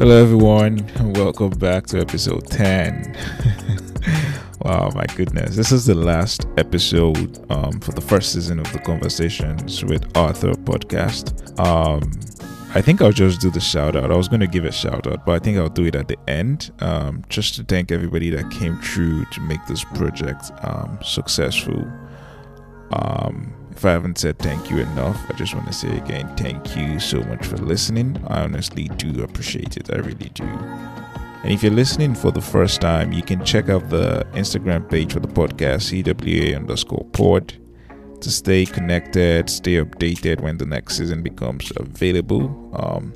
Hello, everyone, and welcome back to episode 10. wow, my goodness, this is the last episode um, for the first season of the Conversations with Arthur podcast. Um, I think I'll just do the shout out. I was going to give a shout out, but I think I'll do it at the end um, just to thank everybody that came through to make this project um, successful. Um, if I haven't said thank you enough, I just want to say again, thank you so much for listening. I honestly do appreciate it. I really do. And if you're listening for the first time, you can check out the Instagram page for the podcast, CWA underscore pod, to stay connected, stay updated when the next season becomes available. Um,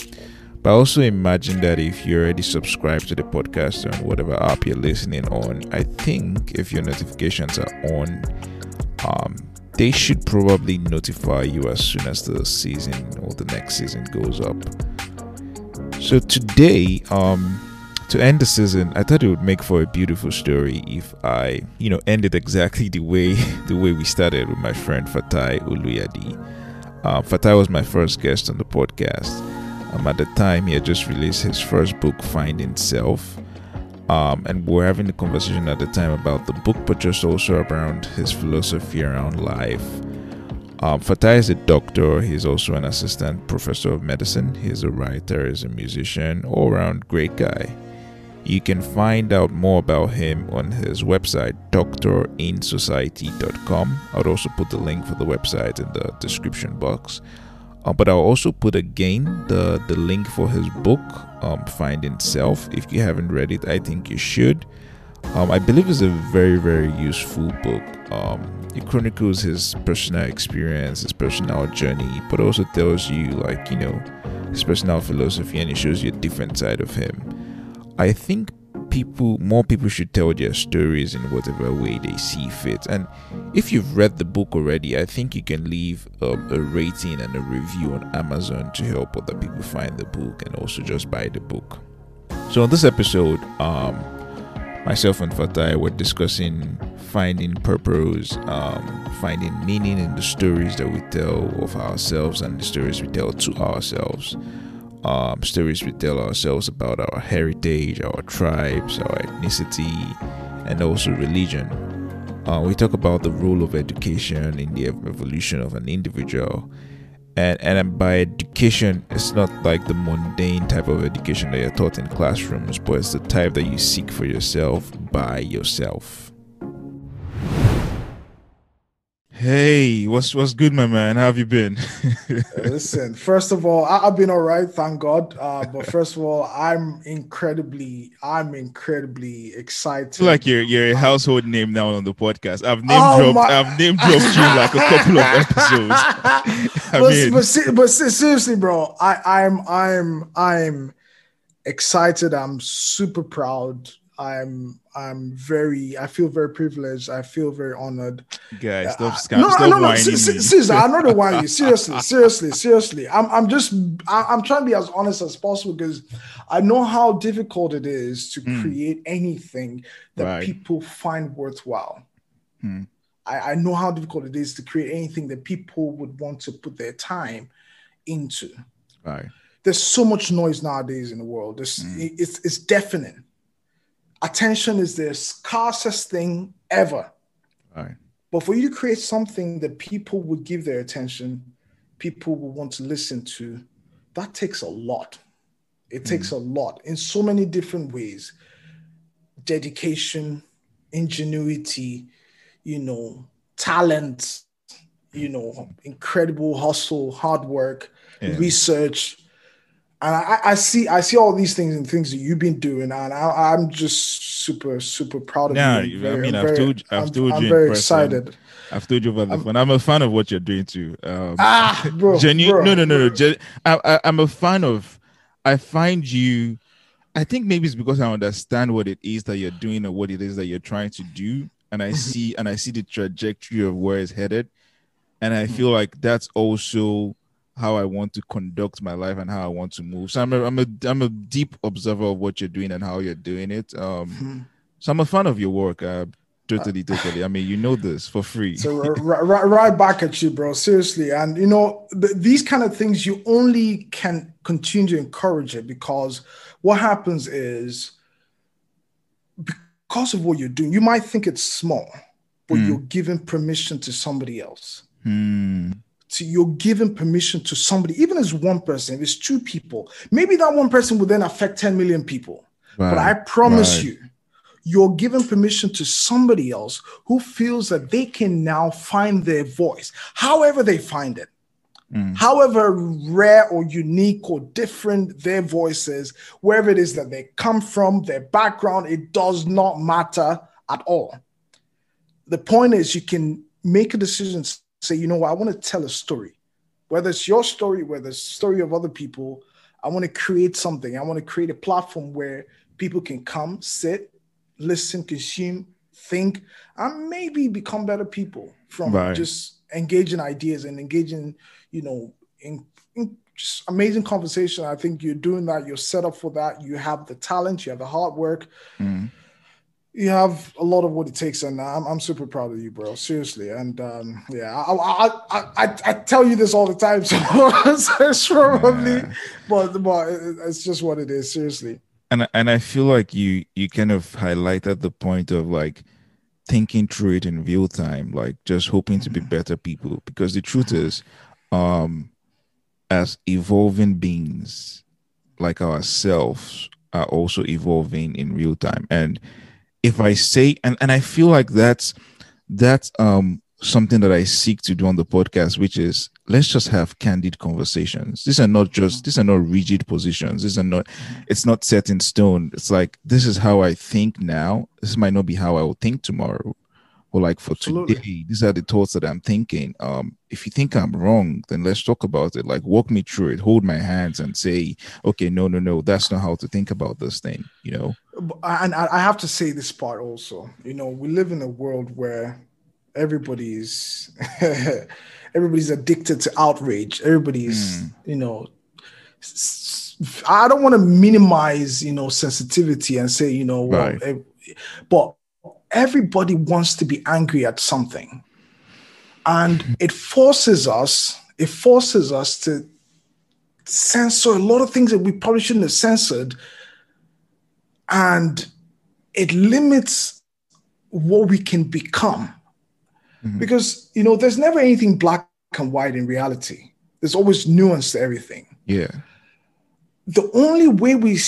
but also imagine that if you're already subscribed to the podcast on whatever app you're listening on, I think if your notifications are on, um, they should probably notify you as soon as the season or the next season goes up. So today, um, to end the season, I thought it would make for a beautiful story if I, you know, ended exactly the way the way we started with my friend Fatai Uluyadi. Uh, Fatai was my first guest on the podcast. Um, at the time, he had just released his first book, Finding Self. Um, and we're having a conversation at the time about the book, but just also around his philosophy around life. Um, Fatai is a doctor. He's also an assistant professor of medicine. He's a writer. He's a musician. All around great guy. You can find out more about him on his website, doctorinsociety.com. I'll also put the link for the website in the description box. Uh, but I'll also put again the, the link for his book, um, Finding Self. If you haven't read it, I think you should. Um, I believe it's a very, very useful book. Um, it chronicles his personal experience, his personal journey, but also tells you, like, you know, his personal philosophy and it shows you a different side of him. I think people more people should tell their stories in whatever way they see fit. And if you've read the book already i think you can leave a, a, rating and a review on amazon to help other people find the book and also just buy the book. So on this episode um myself and fatai were discussing finding purpose um, finding meaning in the stories that we tell of ourselves and the stories we tell to ourselves um, stories we tell ourselves about our heritage, our tribes, our ethnicity, and also religion. Uh, we talk about the role of education in the evolution of an individual. And, and by education, it's not like the mundane type of education that you're taught in classrooms, but it's the type that you seek for yourself by yourself. Hey, what's what's good, my man? How have you been? Listen, first of all, I, have been all right, thank God. Uh, but first of all, I'm incredibly, I'm incredibly excited. like you're you're a household name now on the podcast. I've name oh dropped, my... I've name dropped you like a couple of episodes. but, mean... but, but seriously, bro, I, I'm I'm I'm excited. I'm super proud. I'm I'm very I feel very privileged. I feel very honored. Guys, stop, no, stop no, no, no. Seriously, I'm not whining you. Seriously, seriously, seriously. I'm I'm just I'm trying to be as honest as possible because I know how difficult it is to mm. create anything that right. people find worthwhile. Mm. I, I know how difficult it is to create anything that people would want to put their time into. Right. There's so much noise nowadays in the world. There's, mm. it's it's deafening attention is the scarcest thing ever. Right. But for you to create something that people would give their attention, people will want to listen to, that takes a lot. It mm. takes a lot in so many different ways dedication, ingenuity, you know, talent, you know, incredible hustle, hard work, yeah. research, and I, I, see I see all these things and things that you've been doing, and I, am just super super proud of yeah, you. Very, I mean, I've very, told I've told I'm, you. I'm very excited. I've told you about the phone. I'm a fan of what you're doing too. Um, ah, bro, genu- bro, no, no, no, no. Gen- I, I, I'm a fan of. I find you. I think maybe it's because I understand what it is that you're doing or what it is that you're trying to do, and I see and I see the trajectory of where it's headed, and I feel like that's also how I want to conduct my life and how I want to move. So I'm a, I'm a I'm a deep observer of what you're doing and how you're doing it. Um, mm-hmm. so I'm a fan of your work. Uh, totally, totally. I mean, you know this for free. So right, right back at you, bro. Seriously, and you know th- these kind of things you only can continue to encourage it because what happens is because of what you're doing, you might think it's small, but mm. you're giving permission to somebody else. Mm. So you're giving permission to somebody, even as one person, if it's two people, maybe that one person will then affect 10 million people. Right. But I promise right. you, you're giving permission to somebody else who feels that they can now find their voice, however they find it. Mm. However rare or unique or different their voices, wherever it is that they come from, their background, it does not matter at all. The point is, you can make a decision, say, you know what, I want to tell a story, whether it's your story, whether it's the story of other people. I want to create something. I want to create a platform where people can come, sit, listen, consume, think, and maybe become better people from right. just engaging ideas and engaging, you know, in, in just amazing conversation. I think you're doing that. You're set up for that. You have the talent. You have the hard work. Mm. You have a lot of what it takes, and I'm, I'm super proud of you, bro. Seriously, and um, yeah, I, I, I, I, tell you this all the time, so it's probably, yeah. but but it's just what it is. Seriously and and I feel like you you kind of highlighted the point of like thinking through it in real time, like just hoping to be mm-hmm. better people. Because the truth is, um, as evolving beings like ourselves are also evolving in real time. And if I say and, and I feel like that's that's um something that I seek to do on the podcast, which is let's just have candid conversations. These are not just these are not rigid positions. These are not it's not set in stone. It's like this is how I think now. This might not be how I will think tomorrow. Or like for Absolutely. today, these are the thoughts that I'm thinking. Um, if you think I'm wrong, then let's talk about it. Like walk me through it, hold my hands and say, okay, no, no, no, that's not how to think about this thing, you know. And I have to say this part also. You know, we live in a world where everybody's everybody's addicted to outrage everybody's mm. you know i don't want to minimize you know sensitivity and say you know well, right. Eh, but everybody wants to be angry at something and it forces us it forces us to censor a lot of things that we probably shouldn't have censored and it limits what we can become Mm-hmm. Because, you know, there's never anything black and white in reality, there's always nuance to everything. Yeah. The only way we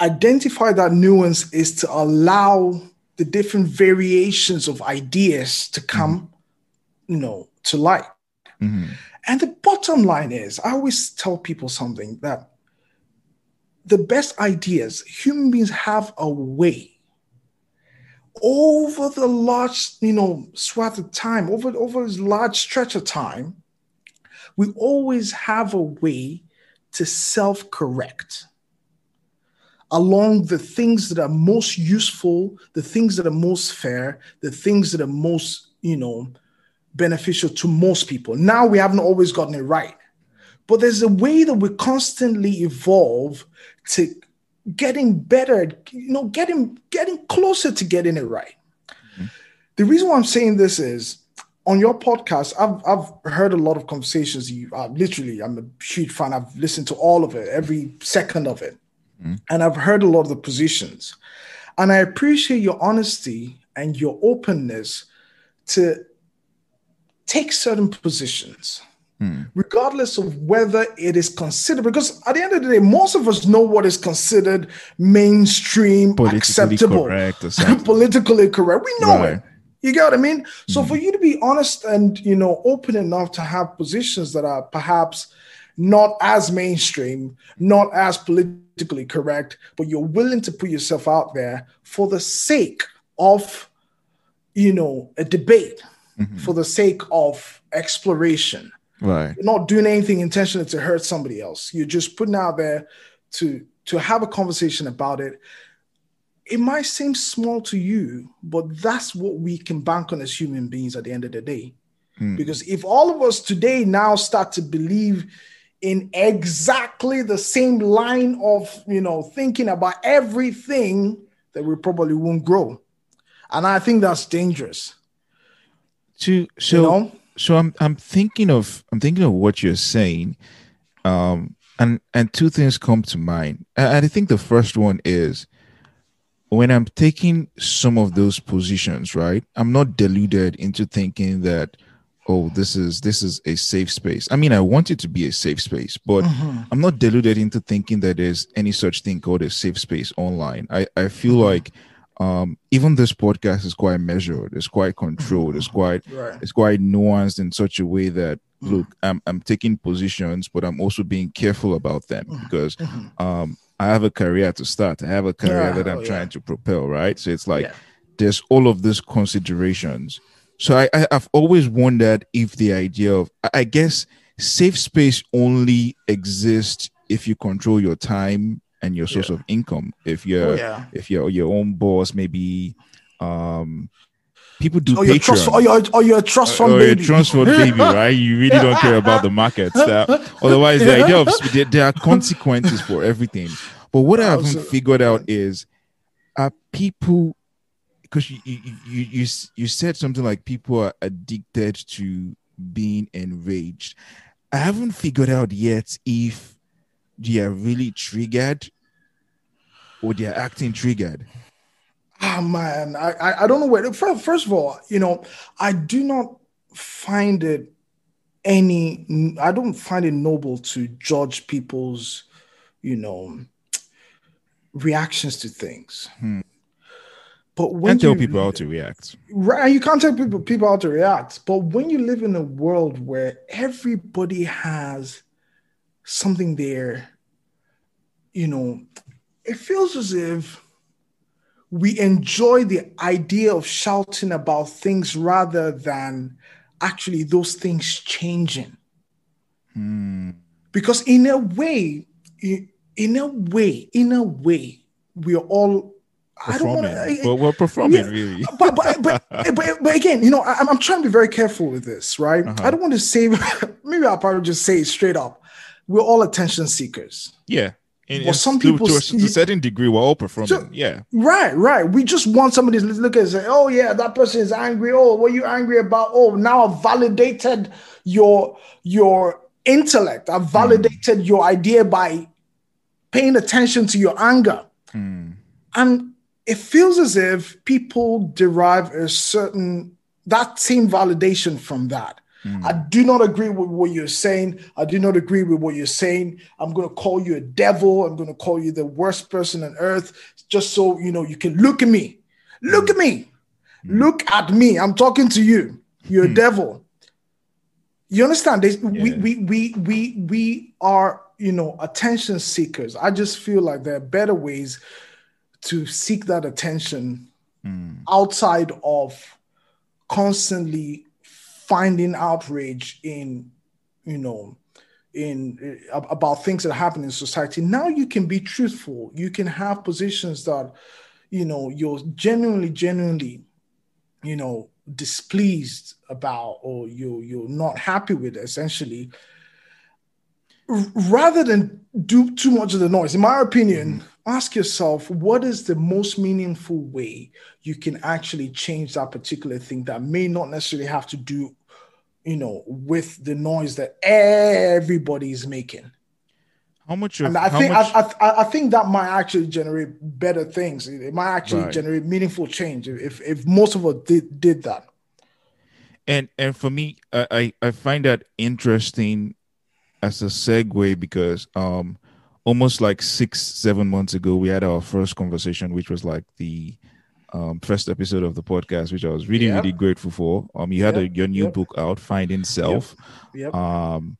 identify that nuance is to allow the different variations of ideas to come, mm-hmm. you know, to light. Mm-hmm. And the bottom line is, I always tell people something that the best ideas, human beings have a way over the large, you know, swath of time, over, over this large stretch of time, we always have a way to self correct along the things that are most useful, the things that are most fair, the things that are most, you know, beneficial to most people. Now we haven't always gotten it right, but there's a way that we constantly evolve to getting better, you know, getting getting closer to getting it right. Mm-hmm. The reason why I'm saying this is on your podcast, I've I've heard a lot of conversations. You uh, literally, I'm a huge fan. I've listened to all of it, every second of it, mm-hmm. and I've heard a lot of the positions. And I appreciate your honesty and your openness to take certain positions Hmm. regardless of whether it is considered. Because at the end of the day, most of us know what is considered mainstream, politically acceptable, correct politically correct. We know right. it. You get what I mean? So mm. for you to be honest and you know open enough to have positions that are perhaps not as mainstream, not as politically correct, but you're willing to put yourself out there for the sake of, you know, a debate, mm-hmm. for the sake of exploration, Right. You're not doing anything intentionally to hurt somebody else. You're just putting out there to to have a conversation about it. It might seem small to you, but that's what we can bank on as human beings at the end of the day. Hmm. Because if all of us today now start to believe in exactly the same line of you know thinking about everything, that we probably won't grow. and I think that's dangerous. To so you know? so I'm I'm thinking of I'm thinking of what you're saying, um, and and two things come to mind. And I think the first one is when I'm taking some of those positions, right? I'm not deluded into thinking that oh this is this is a safe space i mean i want it to be a safe space but mm-hmm. i'm not deluded into thinking that there's any such thing called a safe space online i i feel mm-hmm. like um even this podcast is quite measured it's quite controlled it's quite right. it's quite nuanced in such a way that mm-hmm. look i'm i'm taking positions but i'm also being careful about them mm-hmm. because mm-hmm. um i have a career to start i have a career yeah, that i'm oh, trying yeah. to propel right so it's like yeah. there's all of these considerations so I, I have always wondered if the idea of I guess safe space only exists if you control your time and your source yeah. of income. If you're oh, yeah. if you're your own boss, maybe um people do or Patreon. Trust, or your or your trust fund or baby. Trust fund baby, right? You really don't care about the markets. Uh, otherwise, the idea of there, there, are consequences for everything. But what I haven't figured out is are people because you, you you you you said something like people are addicted to being enraged. I haven't figured out yet if they are really triggered or they are acting triggered. Ah oh, man, I I don't know where. First, first of all, you know, I do not find it any. I don't find it noble to judge people's, you know, reactions to things. Hmm. But when you tell people how to react, right? You can't tell people people how to react. But when you live in a world where everybody has something there, you know, it feels as if we enjoy the idea of shouting about things rather than actually those things changing. Hmm. Because in a way, in a way, in a way, we are all I don't want to. Well, we're performing yeah, really. but, but, but, but, but again, you know, I, am trying to be very careful with this, right? Uh-huh. I don't want to say. maybe I'll probably just say it straight up. We're all attention seekers. Yeah. In, well, some people to, to, a, certain degree, we're all performing. So, yeah. Right, right. We just want somebody to look at and say, "Oh yeah, that person is angry. Oh, what are you angry about? Oh, now I've validated your your intellect. I've validated mm. your idea by paying attention to your anger." Mm. And it feels as if people derive a certain that same validation from that. Mm. I do not agree with what you're saying. I do not agree with what you're saying. I'm going to call you a devil. I'm going to call you the worst person on earth just so you know you can look at me. Look mm. at me. Mm. Look at me. I'm talking to you. You're a hmm. devil. You understand? They, yeah. we, we we we we are, you know, attention seekers. I just feel like there are better ways to seek that attention mm. outside of constantly finding outrage in you know in uh, about things that happen in society. Now you can be truthful. You can have positions that you know you're genuinely genuinely you know displeased about or you you're not happy with essentially. Rather than do too much of the noise in my opinion mm ask yourself what is the most meaningful way you can actually change that particular thing that may not necessarily have to do you know with the noise that everybody is making? How much of, and i think much... I, I, I, think that might actually generate better things. It might actually right. generate meaningful change if if most of us did did that. And and for me i i find that interesting as a segue because um almost like six, seven months ago, we had our first conversation, which was like the um, first episode of the podcast, which I was really, yep. really grateful for. Um, you had yep. a, your new yep. book out, Finding Self. Yep. Um,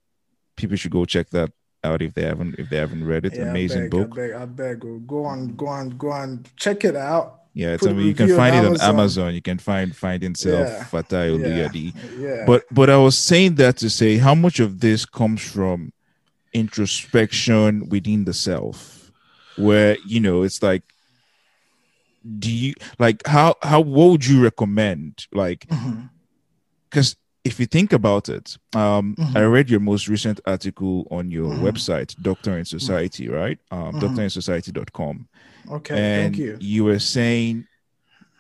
people should go check that out if they haven't if they haven't read it. Yeah, Amazing I beg, book. I beg, I beg. Go on, go on, go on. Check it out. Yeah, I mean, you can find it on Amazon. Amazon. You can find Finding Self, yeah. Fatai. Yeah. yeah. But but I was saying that to say how much of this comes from introspection within the self where you know it's like do you like how how what would you recommend like because mm-hmm. if you think about it um mm-hmm. i read your most recent article on your mm-hmm. website doctor in society right um mm-hmm. doctorinsociety.com okay and thank you you were saying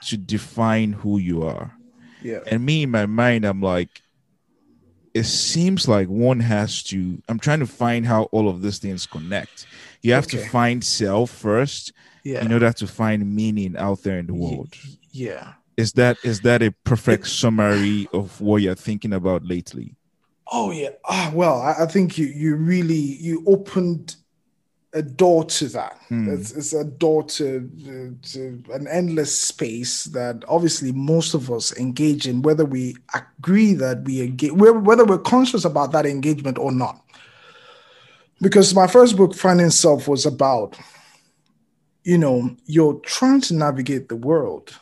to define who you are. Yeah. And me in my mind, I'm like, it seems like one has to. I'm trying to find how all of these things connect. You have okay. to find self first, yeah. in order to find meaning out there in the world. Yeah. Is that is that a perfect summary of what you're thinking about lately? Oh yeah. Ah, well, I, I think you you really you opened a door to that. Mm. It's, it's, a door to, to an endless space that obviously most of us engage in, whether we agree that we engage, whether we're conscious about that engagement or not. Because my first book, Finding Self, was about, you know, you're trying to navigate the world.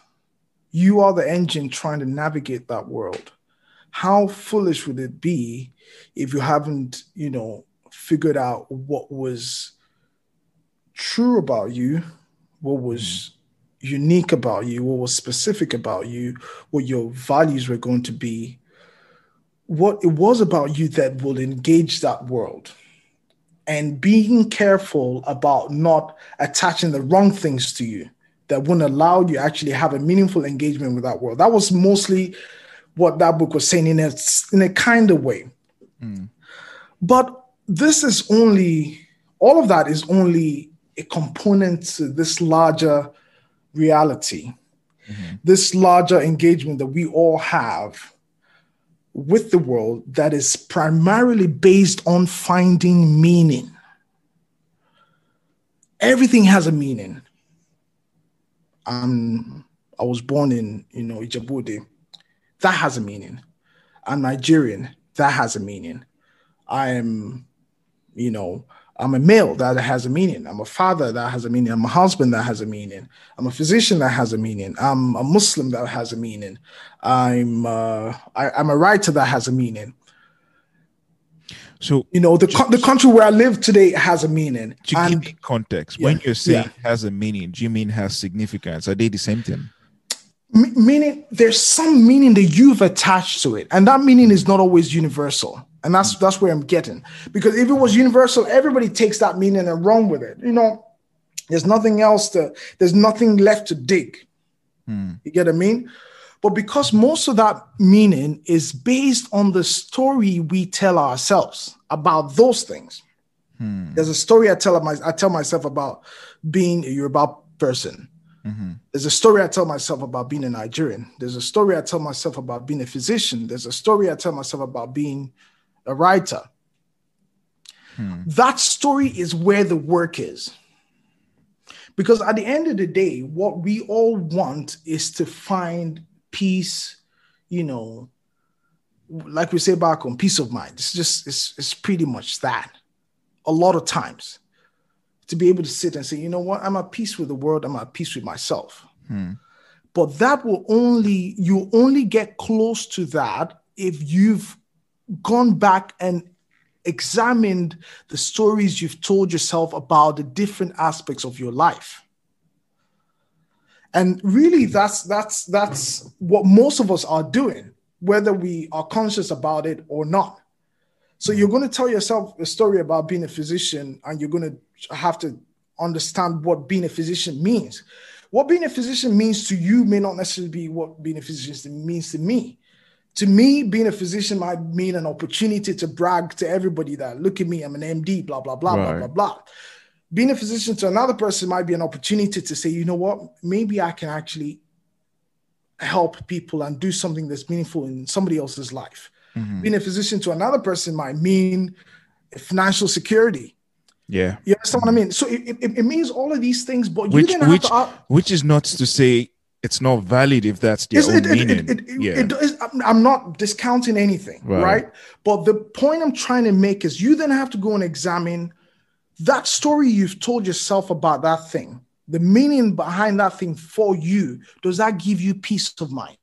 You are the engine trying to navigate that world. How foolish would it be if you haven't, you know, figured out what was true about you, what was unique about you, what was specific about you, what your values were going to be, what it was about you that will engage that world. And being careful about not attaching the wrong things to you that wouldn't allow you actually have a meaningful engagement with that world. That was mostly what that book was saying in a, in a kind of way. Mm. But this is only, all of that is only a component to this larger reality, mm-hmm. this larger engagement that we all have with the world that is primarily based on finding meaning. Everything has a meaning. Um, I was born in, you know, Ijebu That has a meaning. I'm Nigerian. That has a meaning. I am, you know, I'm a male that has a meaning. I'm a father that has a meaning. I'm a husband that has a meaning. I'm a physician that has a meaning. I'm a Muslim that has a meaning. I'm uh, I, am a writer that has a meaning. So you know the the country where I live today has a meaning. To and, give context, yeah, when you're saying yeah. has a meaning, do you mean has significance? Are they the same thing? meaning there's some meaning that you've attached to it, and that meaning is not always universal and that's that's where I'm getting. Because if it was universal, everybody takes that meaning and run with it. You know, there's nothing else to. There's nothing left to dig. Hmm. You get what I mean? But because most of that meaning is based on the story we tell ourselves about those things. Hmm. There's a story I tell my I tell myself about being a Yoruba person. Mm-hmm. There's a story I tell myself about being a Nigerian. There's a story I tell myself about being a physician. There's a story I tell myself about being a writer. Hmm. That story is where the work is. Because at the end of the day, what we all want is to find peace, you know, like we say back home, peace of mind. It's just, it's, it's pretty much that. A lot of times to be able to sit and say, you know what, I'm at peace with the world, I'm at peace with myself. Hmm. But that will only, you only get close to that if you've gone back and examined the stories you've told yourself about the different aspects of your life. And really that's that's that's what most of us are doing whether we are conscious about it or not. So you're going to tell yourself a story about being a physician and you're going to have to understand what being a physician means. What being a physician means to you may not necessarily be what being a physician means to me to me, being a physician might mean an opportunity to brag to everybody that look at me, I'm an MD, blah, blah, blah, right. blah, blah, blah. Being a physician to another person might be an opportunity to say, you know what, maybe I can actually help people and do something that's meaningful in somebody else's life. Mm-hmm. Being a physician to another person might mean financial security. Yeah. You understand what I mean? So it, it, it means all of these things, but which, you didn't which, to. which is not to say it's not valid if that's the it, meaning. It, it, yeah. I'm not discounting anything, right. right? But the point I'm trying to make is you then have to go and examine that story you've told yourself about that thing, the meaning behind that thing for you. Does that give you peace of mind?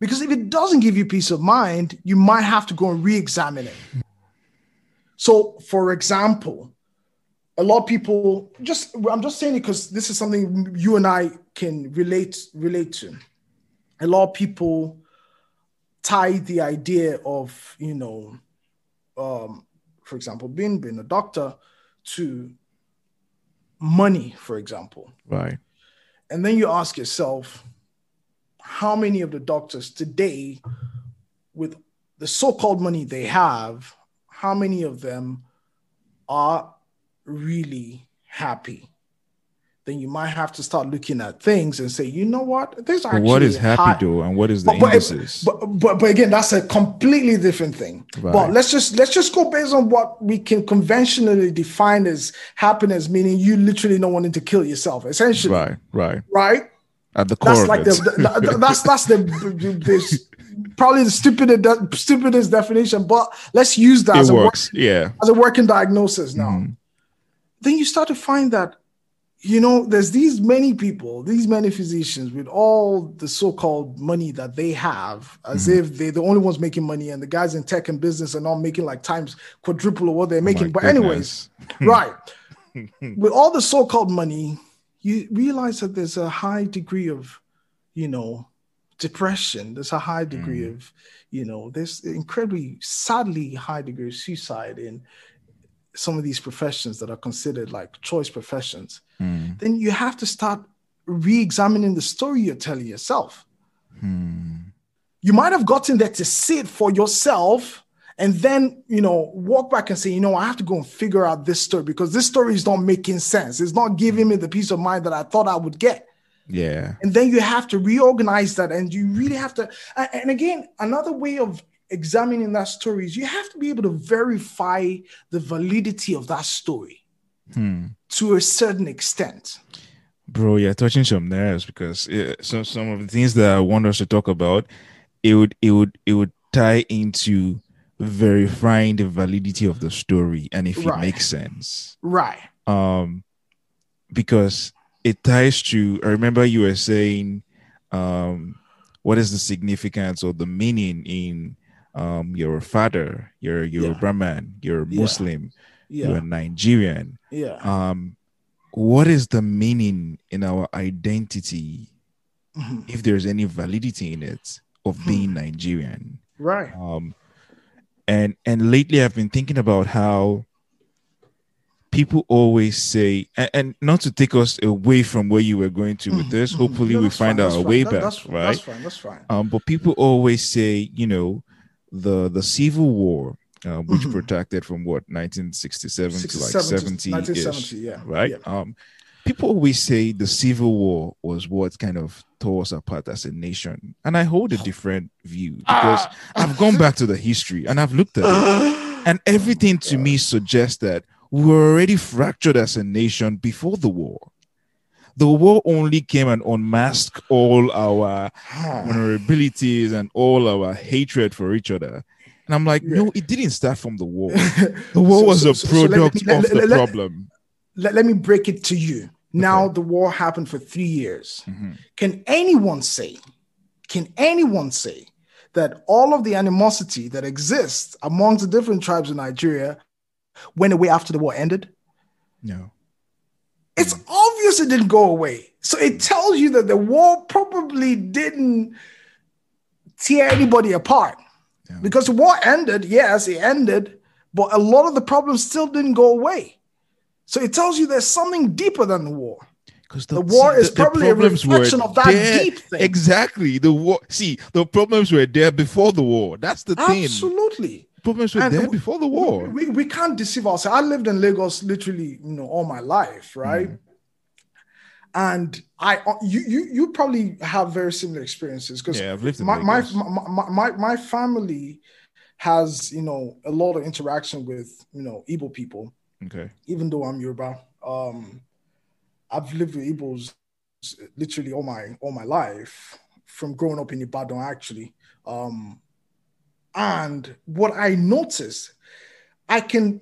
Because if it doesn't give you peace of mind, you might have to go and re examine it. So, for example, a lot of people just i'm just saying it because this is something you and i can relate relate to. A lot of people tie the idea of you know um, for example being being a doctor to money for example. Right. And then you ask yourself, how many of the doctors today, with the so called money they have, how many of them are really happy? then you might have to start looking at things and say, you know what, there's actually what is happy high... though, and what is the but, indices? But, but, but again, that's a completely different thing. Right. But let's just let's just go based on what we can conventionally define as happiness, meaning you literally not wanting to kill yourself, essentially. Right, right, right. At the core, that's like the, the, that's that's the, the probably the stupidest stupidest definition, but let's use that it as works. a work, yeah as a working diagnosis now. Mm. Then you start to find that you know, there's these many people, these many physicians with all the so-called money that they have, as mm-hmm. if they're the only ones making money, and the guys in tech and business are not making like times quadruple of what they're oh making. But anyways, right. with all the so-called money, you realize that there's a high degree of, you know, depression. There's a high degree mm. of, you know, there's incredibly sadly high degree of suicide in some of these professions that are considered like choice professions, mm. then you have to start re-examining the story you're telling yourself. Mm. You might have gotten there to see it for yourself and then you know walk back and say you know i have to go and figure out this story because this story is not making sense it's not giving me the peace of mind that i thought i would get yeah and then you have to reorganize that and you really have to and again another way of examining that story is you have to be able to verify the validity of that story hmm. to a certain extent. Bro, you're touching some nerves because it, so some of the things that I want us to talk about, it would it would it would tie into verifying the validity of the story and if right. it makes sense. Right. Um because it ties to I remember you were saying um what is the significance or the meaning in um, you're a father, you're a Yoruba yeah. man, you're a Muslim, yeah. you're a Nigerian. Yeah. Um, what is the meaning in our identity, mm-hmm. if there's any validity in it, of mm-hmm. being Nigerian? Right. Um, and and lately I've been thinking about how people always say, and, and, not to take us away from where you were going to with mm-hmm. this. Hopefully, no, we find fine, our way back, that's, right? That's fine. That's fine. Um, but people always say, you know, the the Civil War, uh, which mm-hmm. protected from what 1967 to like 70 1970, yeah, right. Yeah. Um, people always say the Civil War was what kind of tore us apart as a nation, and I hold a different view because ah. I've gone back to the history and I've looked at it, and everything to me suggests that we were already fractured as a nation before the war the war only came and unmasked all our vulnerabilities and all our hatred for each other. And I'm like, yeah. no, it didn't start from the war. The war so, was so, a so, product me, of let, the let, problem. Let, let me break it to you. Now okay. the war happened for three years. Mm-hmm. Can anyone say, can anyone say that all of the animosity that exists amongst the different tribes in Nigeria went away after the war ended? No. It's obvious it didn't go away. So it tells you that the war probably didn't tear anybody apart. Yeah. Because the war ended, yes, it ended, but a lot of the problems still didn't go away. So it tells you there's something deeper than the war. Because the, the, war see, is the, probably the a reflection of that there. deep thing. Exactly. The war. See, the problems were there before the war. That's the Absolutely. thing. Absolutely problems and there before the war. We, we can't deceive ourselves. I lived in Lagos literally, you know, all my life, right? Mm. And I, you, you, you probably have very similar experiences because yeah, I've lived in my, my, my, my, my family has, you know, a lot of interaction with, you know, Igbo people. Okay. Even though I'm Yoruba, um, I've lived with Igbos literally all my all my life from growing up in Ibadan actually. Um, and what I notice, I can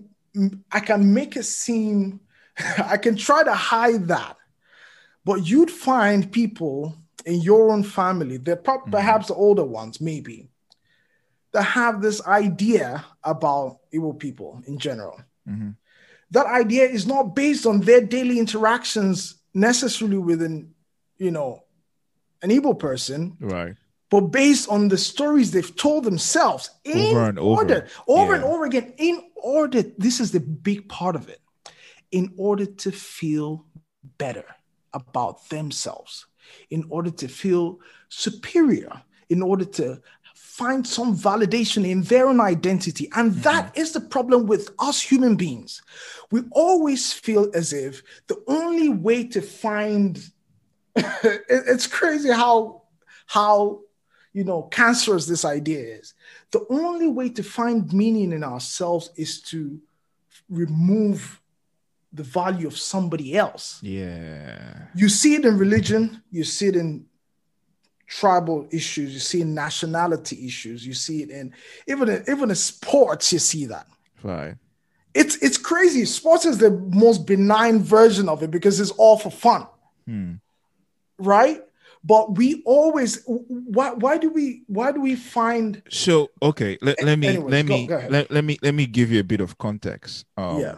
I can make it seem I can try to hide that, but you'd find people in your own family, they're mm-hmm. perhaps the older ones, maybe, that have this idea about Igbo people in general. Mm-hmm. That idea is not based on their daily interactions necessarily with an, you know, an Igbo person, right? But based on the stories they've told themselves in over and order, over, over yeah. and over again, in order. This is the big part of it. In order to feel better, about themselves, in order to feel superior, in order to find some validation in their own identity. And mm-hmm. that is the problem with us human beings. We always feel as if the only way to find it's crazy how how you know cancerous this idea is. The only way to find meaning in ourselves is to remove the value of somebody else. Yeah. You see it in religion, you see it in tribal issues, you see in nationality issues, you see it in even in, even in sports, you see that. Right. It's it's crazy. Sports is the most benign version of it because it's all for fun. Hmm. Right? But we always why why do we why do we find so okay let, let me anyways, let me go, go let, let me let me give you a bit of context. Um, yeah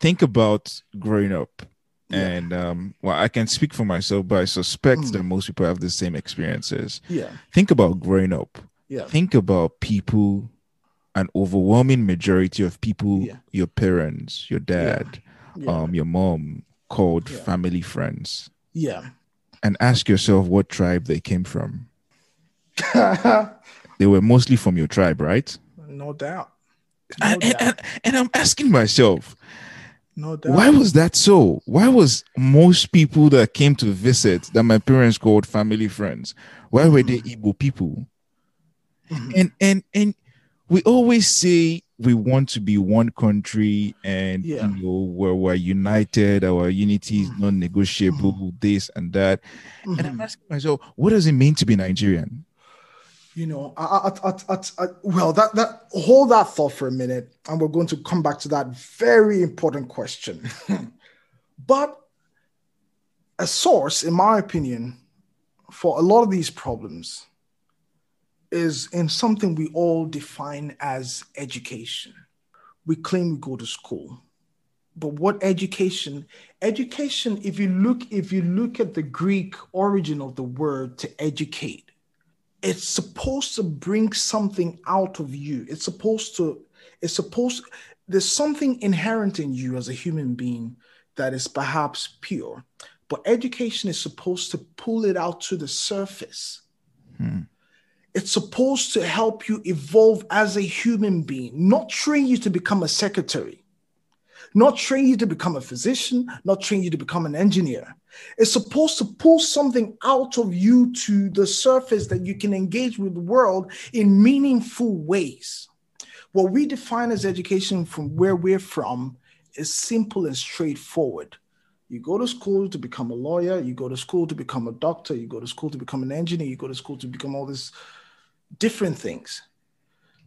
think about growing up yeah. and um, well i can speak for myself but i suspect mm. that most people have the same experiences yeah think about growing up yeah think about people an overwhelming majority of people yeah. your parents your dad yeah. um your mom called family friends yeah and ask yourself what tribe they came from they were mostly from your tribe right no doubt no and, doubt. And, and i'm asking myself no doubt. Why was that so? Why was most people that came to visit that my parents called family friends? Why were they mm-hmm. Igbo people? Mm-hmm. And and and we always say we want to be one country and yeah. you know where we're united, our unity is mm-hmm. non-negotiable, mm-hmm. this and that. And I'm mm-hmm. asking myself, what does it mean to be Nigerian? you know, I, I, I, I, well, that that hold that thought for a minute, and we're going to come back to that very important question. but a source, in my opinion, for a lot of these problems is in something we all define as education. We claim we go to school. But what education? Education, if you look, if you look at the Greek origin of the word to educate, it's supposed to bring something out of you. It's supposed to, it's supposed, there's something inherent in you as a human being that is perhaps pure. But education is supposed to pull it out to the surface. Hmm. It's supposed to help you evolve as a human being, not train you to become a secretary, not train you to become a physician, not train you to become an engineer. It's supposed to pull something out of you to the surface that you can engage with the world in meaningful ways. What we define as education from where we're from is simple and straightforward. You go to school to become a lawyer, you go to school to become a doctor, you go to school to become an engineer, you go to school to become all these different things.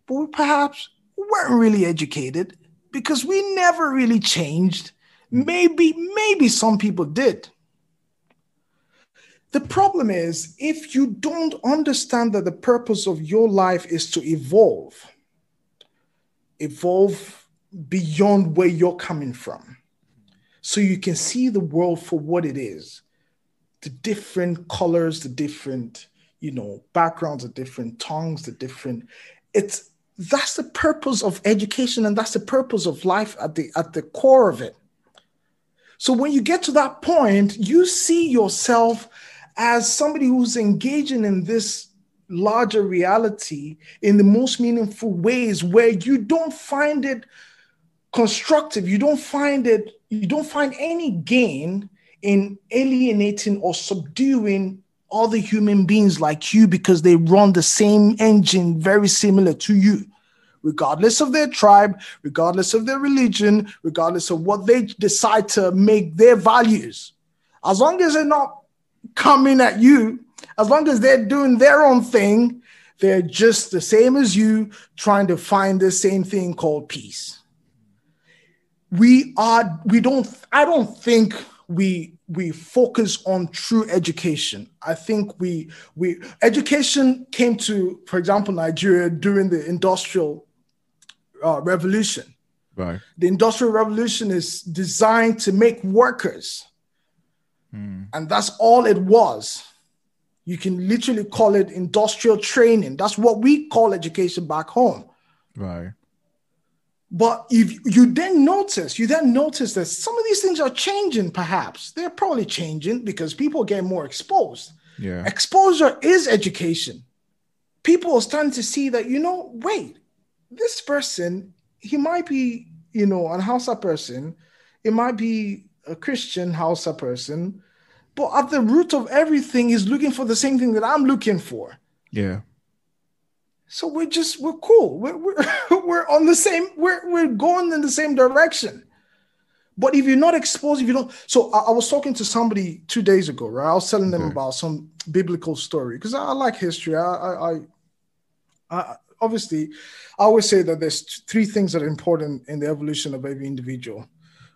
But we perhaps weren't really educated because we never really changed. Maybe, maybe some people did. The problem is if you don't understand that the purpose of your life is to evolve, evolve beyond where you're coming from, so you can see the world for what it is the different colors, the different, you know, backgrounds, the different tongues, the different. It's that's the purpose of education and that's the purpose of life at the at the core of it. So when you get to that point, you see yourself as somebody who's engaging in this larger reality in the most meaningful ways where you don't find it constructive you don't find it you don't find any gain in alienating or subduing other human beings like you because they run the same engine very similar to you regardless of their tribe regardless of their religion regardless of what they decide to make their values as long as they're not coming at you, as long as they're doing their own thing, they're just the same as you trying to find the same thing called peace. We are, we don't, I don't think we we focus on true education. I think we we education came to, for example, Nigeria during the industrial uh, revolution. Right. The industrial revolution is designed to make workers Mm. And that's all it was. You can literally call it industrial training. That's what we call education back home. Right. But if you then notice, you then notice that some of these things are changing, perhaps. They're probably changing because people get more exposed. Yeah. Exposure is education. People are starting to see that, you know, wait, this person, he might be, you know, an Hausa person, it might be a Christian Hausa person, but at the root of everything, he's looking for the same thing that I'm looking for. Yeah. So we're just we're cool. We're we're, we're on the same. We're we're going in the same direction. But if you're not exposed, if you don't, so I, I was talking to somebody two days ago, right? I was telling them okay. about some biblical story because I, I, like history. I, I, I, obviously, I always say that there's three things that are important in the evolution of every individual.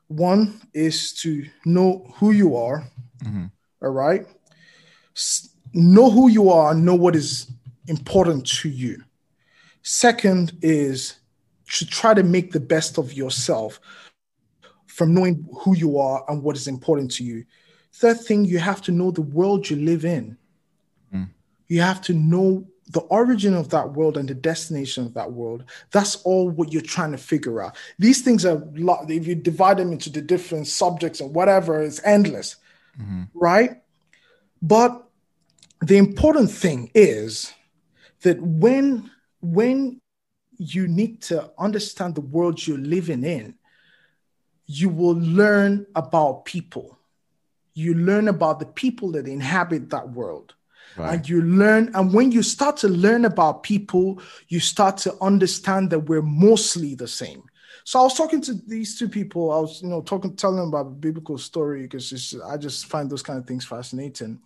One is to know who you are. Mm-hmm. All right, know who you are, know what is important to you. Second is to try to make the best of yourself from knowing who you are and what is important to you. Third thing, you have to know the world you live in. Mm. You have to know the origin of that world and the destination of that world. That's all what you're trying to figure out. These things are, if you divide them into the different subjects or whatever, it's endless, mm-hmm. right? But the important thing is that when when you need to understand the world you're living in, you will learn about people. You learn about the people that inhabit that world. Right. And you learn, and when you start to learn about people, you start to understand that we're mostly the same. So I was talking to these two people. I was, you know, talking, telling them about a biblical story because I just find those kind of things fascinating.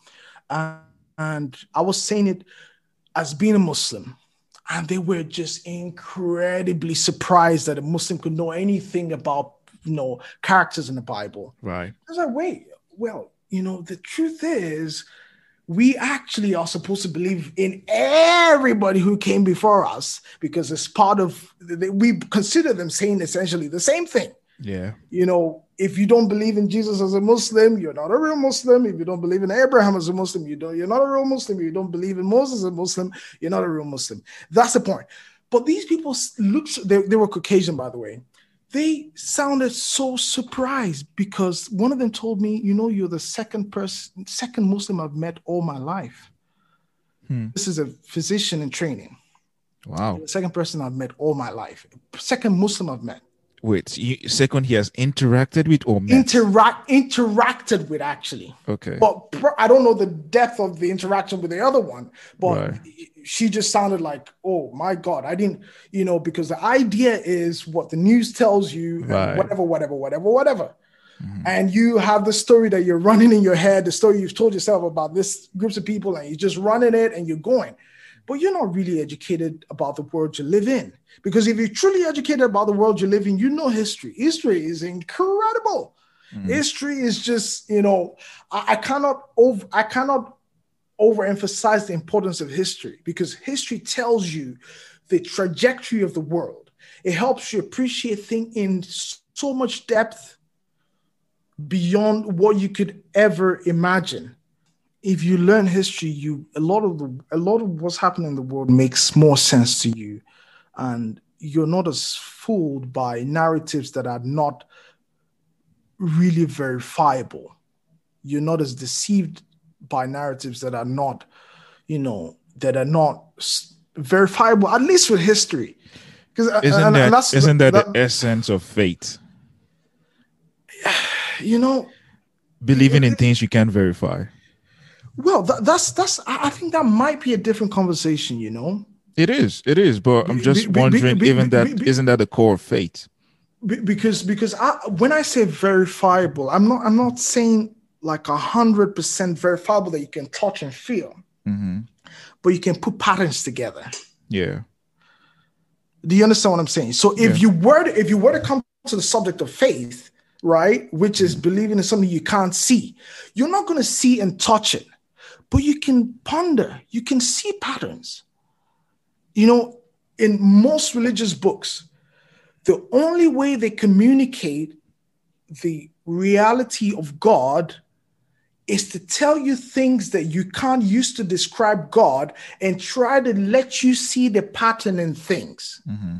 And, and I was saying it as being a Muslim and they were just incredibly surprised that a Muslim could know anything about you know characters in the Bible. Right. I was like, wait, well, you know, the truth is we actually are supposed to believe in everybody who came before us because it's part of we consider them saying essentially the same thing. Yeah. You know, if you don't believe in Jesus as a Muslim, you're not a real Muslim. If you don't believe in Abraham as a Muslim, you don't, you're not a real Muslim. If you don't believe in Moses as a Muslim, you're not a real Muslim. That's the point. But these people looked, they, they were Caucasian, by the way. They sounded so surprised because one of them told me, you know, you're the second person, second Muslim I've met all my life. Hmm. This is a physician in training. Wow. The second person I've met all my life. Second Muslim I've met. Wait, you, second he has interacted with or met? Interact interacted with actually. Okay. But I don't know the depth of the interaction with the other one, but right. she just sounded like, oh my god, I didn't, you know, because the idea is what the news tells you, right. whatever, whatever, whatever, whatever. Mm-hmm. And you have the story that you're running in your head, the story you've told yourself about this groups of people, and you're just running it and you're going but you're not really educated about the world you live in. Because if you're truly educated about the world you live in, you know history. History is incredible. Mm-hmm. History is just, you know, I, I cannot over I cannot overemphasize the importance of history because history tells you the trajectory of the world. It helps you appreciate things in so much depth beyond what you could ever imagine if you learn history, you a lot of the a lot of what's happening in the world makes more sense to you, and you're not as fooled by narratives that are not really verifiable. You're not as deceived by narratives that are not, you know, that are not verifiable. At least with history, because uh, isn't and, that and isn't that, that the essence of faith? You know, believing in things you can't verify. Well, that, that's that's. I think that might be a different conversation. You know, it is. It is. But I'm just be, wondering, be, be, even that isn't that the core of faith? Because because I, when I say verifiable, I'm not I'm not saying like a hundred percent verifiable that you can touch and feel, mm-hmm. but you can put patterns together. Yeah. Do you understand what I'm saying? So if yeah. you were to, if you were to come to the subject of faith, right, which is believing in something you can't see, you're not going to see and touch it but you can ponder, you can see patterns. You know, in most religious books, the only way they communicate the reality of God is to tell you things that you can't use to describe God and try to let you see the pattern in things. Mm-hmm.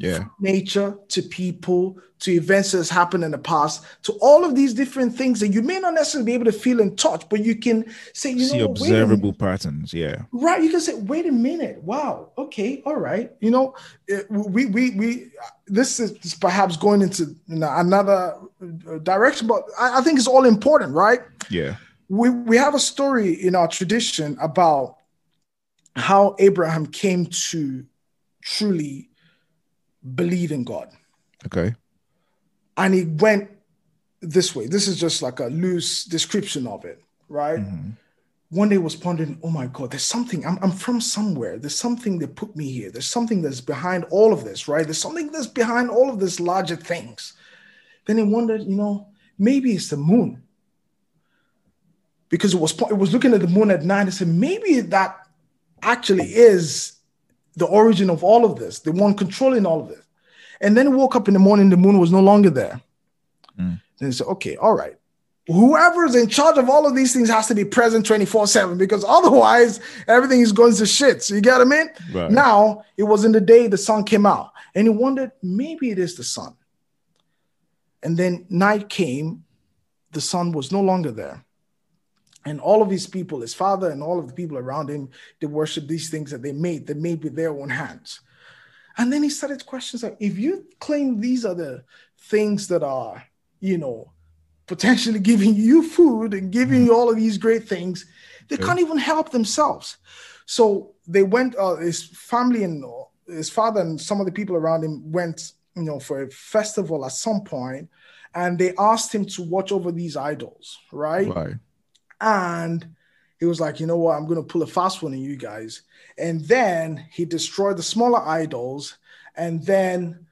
Yeah. Nature to people to events that's happened in the past to all of these different things that you may not necessarily be able to feel and touch but you can say you see know observable patterns yeah. Right you can say wait a minute wow okay all right. You know we we we this is perhaps going into another uh, direction but I, I think it's all important right? Yeah. We we have a story in our tradition about how abraham came to truly believe in God. Okay. And he went this way. This is just like a loose description of it, right? Mm-hmm. One day was pondering, oh my God, there's something, I'm, I'm from somewhere. There's something that put me here. There's something that's behind all of this, right? There's something that's behind all of this larger things. Then he wondered, you know, maybe it's the moon. Because it was it was looking at the moon at night and said, maybe that actually is the origin of all of this, the one controlling all of this. And then woke up in the morning, the moon was no longer there. Mm. Then he said, okay, all right. Whoever's in charge of all of these things has to be present 24 7 because otherwise everything is going to shit. So you get what I mean? Right. Now, it was in the day the sun came out and he wondered, maybe it is the sun. And then night came, the sun was no longer there. And all of these people, his father and all of the people around him, they worship these things that they made, that made with their own hands. And then he started questions like, if you claim these are the things that are, you know, potentially giving you food and giving you all of these great things, they okay. can't even help themselves. So they went, uh, his family and his father and some of the people around him went, you know, for a festival at some point, and they asked him to watch over these idols, right? Right and he was like, you know what, I'm going to pull a fast one on you guys. And then he destroyed the smaller idols and then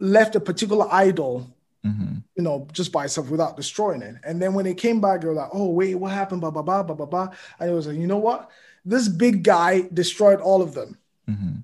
left a particular idol, mm-hmm. you know, just by itself without destroying it. And then when they came back, they were like, oh, wait, what happened? Blah, blah, blah, blah, blah, blah. And he was like, you know what? This big guy destroyed all of them. Mm-hmm.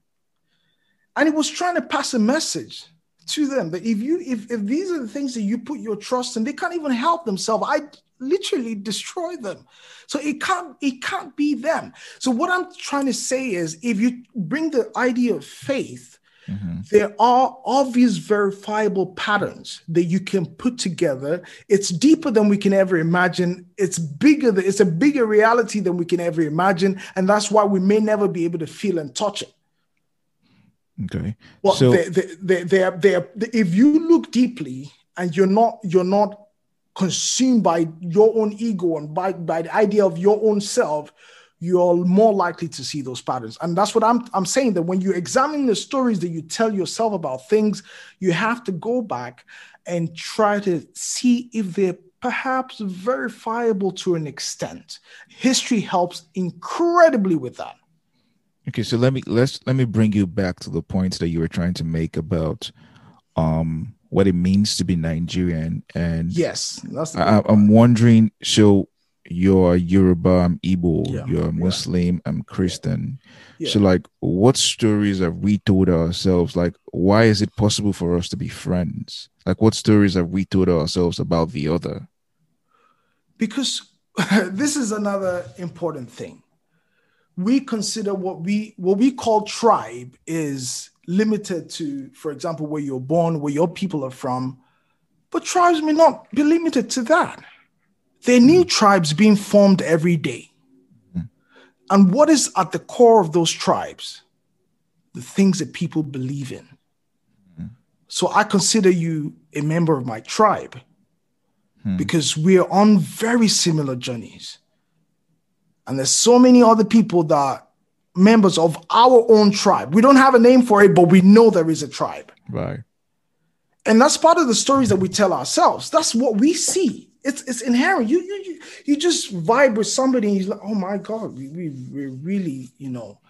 And he was trying to pass a message to them that if you if, if these are the things that you put your trust in, they can't even help themselves. I literally destroy them. So it can't it can't be them. So what I'm trying to say is if you bring the idea of faith, mm-hmm. there are obvious verifiable patterns that you can put together. It's deeper than we can ever imagine. It's bigger it's a bigger reality than we can ever imagine and that's why we may never be able to feel and touch it. Okay. Well, so they, they, they, they, if you look deeply and you're not you're not consumed by your own ego and by, by the idea of your own self, you're more likely to see those patterns. And that's what I'm, I'm saying that when you examine the stories that you tell yourself about things, you have to go back and try to see if they're perhaps verifiable to an extent. History helps incredibly with that. Okay, so let me let's let me bring you back to the points that you were trying to make about um what it means to be Nigerian. And yes, I, am wondering. So you're Yoruba, I'm Igbo, yeah, you're Muslim, yeah. I'm Christian. Yeah. So like, what stories have we told ourselves? Like, why is it possible for us to be friends? Like, what stories have we told ourselves about the other? Because this is another important thing. We consider what we what we call tribe is limited to, for example, where you're born, where your people are from. But tribes may not be limited to that. There are new mm. tribes being formed every day. Mm. And what is at the core of those tribes? The things that people believe in. Mm. So I consider you a member of my tribe hmm. because we're on very similar journeys. And there's so many other people that members of our own tribe. We don't have a name for it, but we know there is a tribe. Right. And that's part of the stories that we tell ourselves. That's what we see. It's it's inherent. You you you just vibe with somebody and he's like, oh my God, we, we we really, you know,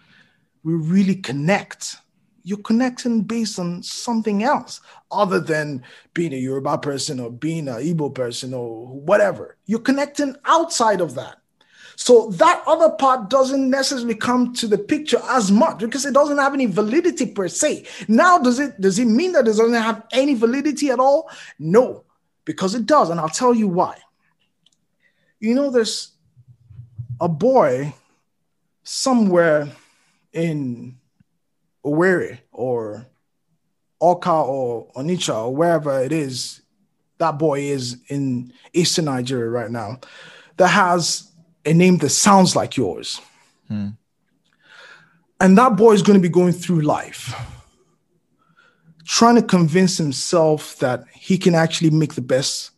we really connect. You're connecting based on something else other than being a Yoruba person or being an Igbo person or whatever. You're connecting outside of that. So that other part doesn't necessarily come to the picture as much because it doesn't have any validity per se. Now, does it does it mean that it doesn't have any validity at all? No, because it does, and I'll tell you why. You know, there's a boy somewhere in Owerri or Awka or Onitsha or wherever it is that boy is in Eastern Nigeria right now that has a name that sounds like yours. Hmm. And that boy is going to be going through life trying to convince himself that he can actually make the best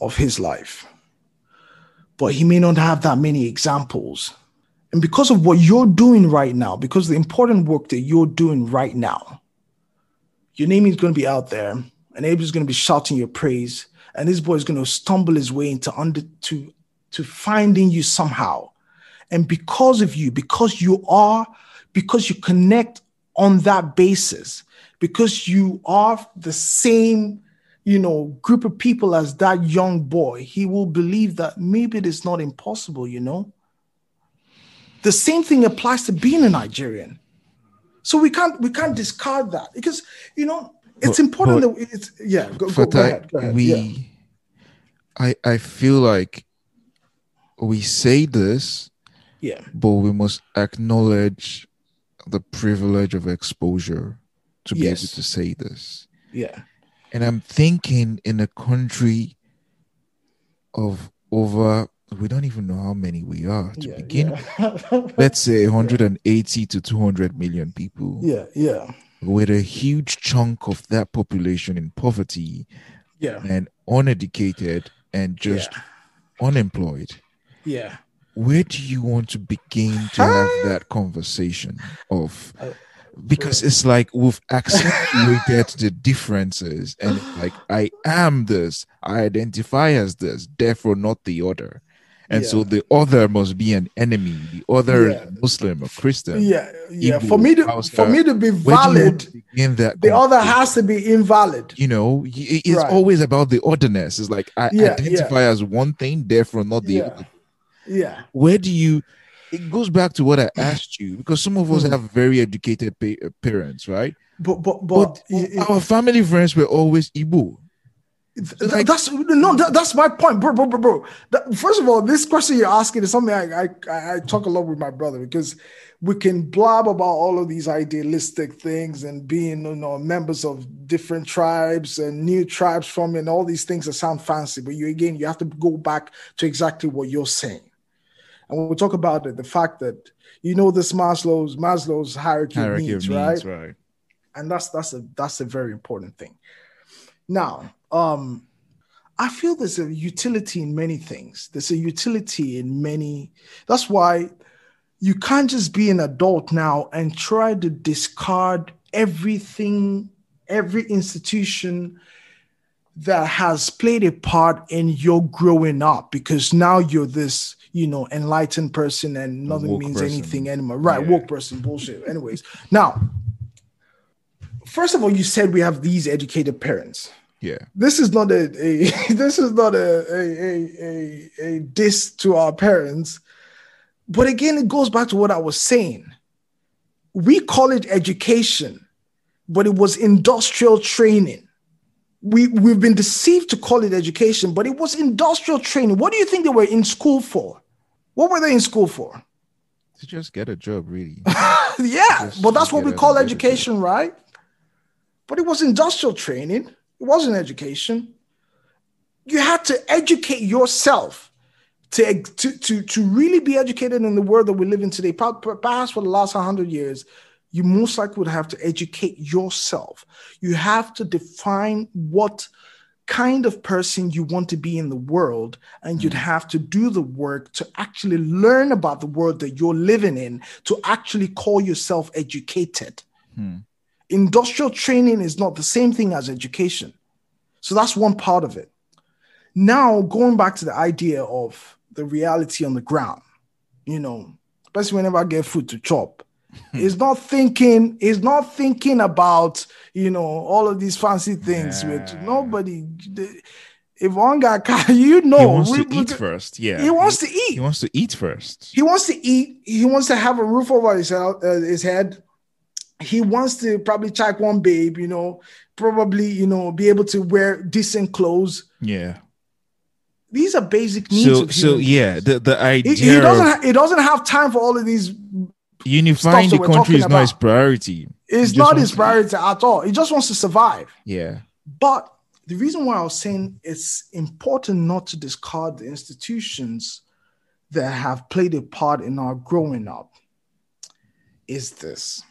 of his life. But he may not have that many examples. And because of what you're doing right now, because the important work that you're doing right now, your name is going to be out there and Abel's going to be shouting your praise. And this boy is going to stumble his way into under to, to finding you somehow. And because of you, because you are, because you connect on that basis, because you are the same you know group of people as that young boy he will believe that maybe it is not impossible you know the same thing applies to being a nigerian so we can't we can't discard that because you know it's but, important but that it's yeah go, go, go ahead, go ahead. we yeah. i i feel like we say this yeah but we must acknowledge the privilege of exposure to be yes. able to say this. Yeah. And I'm thinking in a country of over we don't even know how many we are to yeah, begin. Yeah. Let's say 180 yeah. to 200 million people. Yeah, yeah. With a huge chunk of that population in poverty. Yeah. And uneducated and just unemployed. Yeah. Where do you want to begin to have that conversation of uh, because it's like we've accentuated the differences and like i am this i identify as this therefore not the other. And yeah. so the other must be an enemy the other yeah. muslim or christian yeah yeah. Igbo, for me to for me to be valid in that the other has to be invalid. You know it's right. always about the otherness it's like i yeah, identify as one thing therefore not the other yeah where do you it goes back to what I asked you because some of us hmm. have very educated pa- uh, parents, right? But but but, but our family friends were always Igbo. Like, that's no, that, that's my point, bro, bro, bro, bro. That, first of all, this question you're asking is something I, I I talk a lot with my brother because we can blab about all of these idealistic things and being you know members of different tribes and new tribes from and all these things that sound fancy, but you again you have to go back to exactly what you're saying. And we'll talk about it, the fact that you know this Maslow's Maslow's hierarchy, hierarchy needs, needs right? right? And that's that's a that's a very important thing. Now, um, I feel there's a utility in many things. There's a utility in many. That's why you can't just be an adult now and try to discard everything, every institution that has played a part in your growing up because now you're this you know, enlightened person and nothing means person. anything anymore. Right, yeah. woke person, bullshit. Anyways, now, first of all, you said we have these educated parents. Yeah. This is not a, a this is not a, a a a diss to our parents. But again, it goes back to what I was saying. We call it education, but it was industrial training we we've been deceived to call it education, but it was industrial training. What do you think they were in school for? What were they in school for? To just get a job, really. yeah, just but that's what we call education, right? But it was industrial training. It wasn't education. You had to educate yourself to, to, to, to really be educated in the world that we live in today. Perhaps for the last 100 years, you most likely would have to educate yourself. You have to define what kind of person you want to be in the world, and you'd mm. have to do the work to actually learn about the world that you're living in to actually call yourself educated. Hmm. Industrial training is not the same thing as education. So that's one part of it. Now, going back to the idea of the reality on the ground, you know, especially whenever I get food to chop, he's not thinking he's not thinking about you know all of these fancy things yeah. with nobody if one guy you know he wants to eat first yeah. he wants to eat he wants to eat first. He wants to eat he wants to have a roof over his, uh, his head. He wants to probably check one babe you know probably you know be able to wear decent clothes. Yeah. These are basic needs so so yeah the the idea he, he doesn't ha- he doesn't have time for all of these unifying the country is not his priority. It's not his priority to... at all. He just wants to survive. Yeah. But the reason why I was saying it's important not to discard the institutions that have played a part in our growing up is this.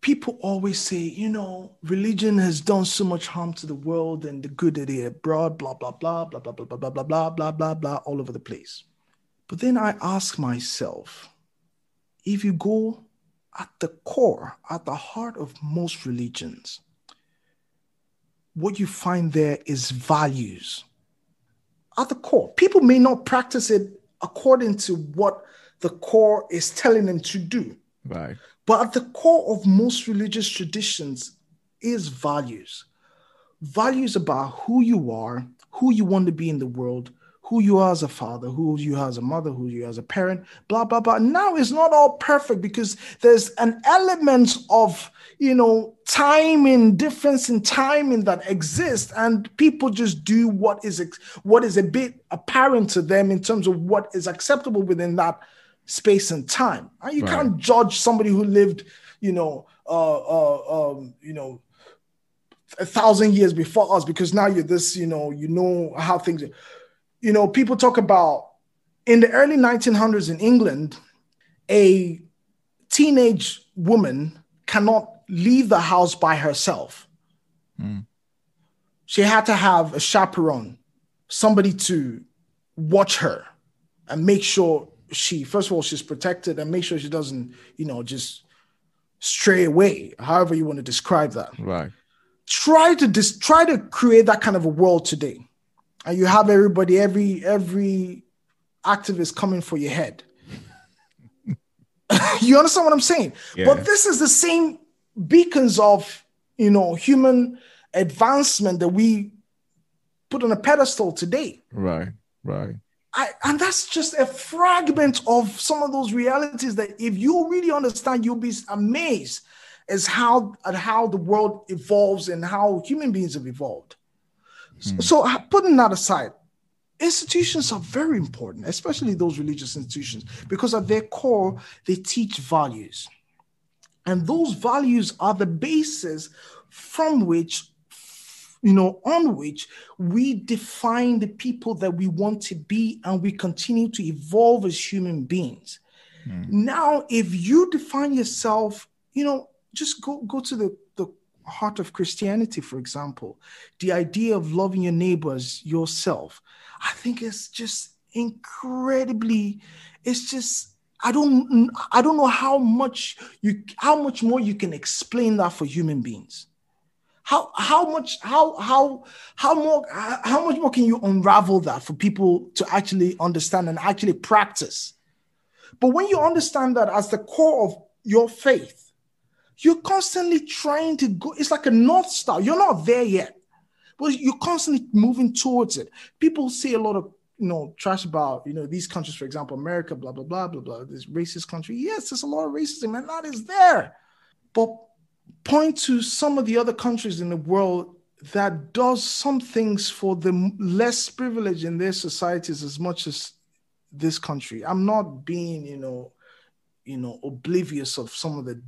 People always say, you know, religion has done so much harm to the world and the good that it brought, blah, blah, blah, blah, blah, blah, blah, blah, blah, blah, blah, blah, blah, all over the place. But then I ask myself, if you go at the core, at the heart of most religions, what you find there is values. At the core, people may not practice it according to what the core is telling them to do. Right. But at the core of most religious traditions is values. Values about who you are, who you want to be in the world, who you are as a father, who you are as a mother, who you are as a parent, blah, blah, blah. Now it's not all perfect because there's an element of, you know, timing, difference in timing that exists. And people just do what is what is a bit apparent to them in terms of what is acceptable within that space and time. And you right. can't judge somebody who lived, you know, uh, uh, um, you know, a thousand years before us because now you're this, you know, you know how things are you know, people talk about in the early 1900s in England, a teenage woman cannot leave the house by herself. Mm. She had to have a chaperone, somebody to watch her and make sure she, first of all, she's protected and make sure she doesn't, you know, just stray away, however you want to describe that. Right. Try to dis- try to create that kind of a world today and you have everybody, every every activist coming for your head. you understand what I'm saying? Yeah. But this is the same beacons of you know human advancement that we put on a pedestal today. Right, right. I, and that's just a fragment of some of those realities that if you really understand, you'll be amazed as how at how the world evolves and how human beings have evolved. Mm. So, putting that aside, institutions are very important, especially those religious institutions, because at their core, they teach values. And those values are the basis from which, you know, on which we define the people that we want to be and we continue to evolve as human beings. Mm. Now, if you define yourself, you know, just go, go to the heart of Christianity, for example, the idea of loving your neighbors yourself, I think it's just incredibly, it's just I don't I don't know how much you how much more you can explain that for human beings. How how much how how how more how much more can you unravel that for people to actually understand and actually practice? But when you understand that as the core of your faith, you're constantly trying to go. It's like a north star. You're not there yet, but you're constantly moving towards it. People say a lot of you know trash about you know these countries, for example, America, blah blah blah blah blah. This racist country. Yes, there's a lot of racism, and that is there. But point to some of the other countries in the world that does some things for the less privileged in their societies as much as this country. I'm not being, you know, you know, oblivious of some of the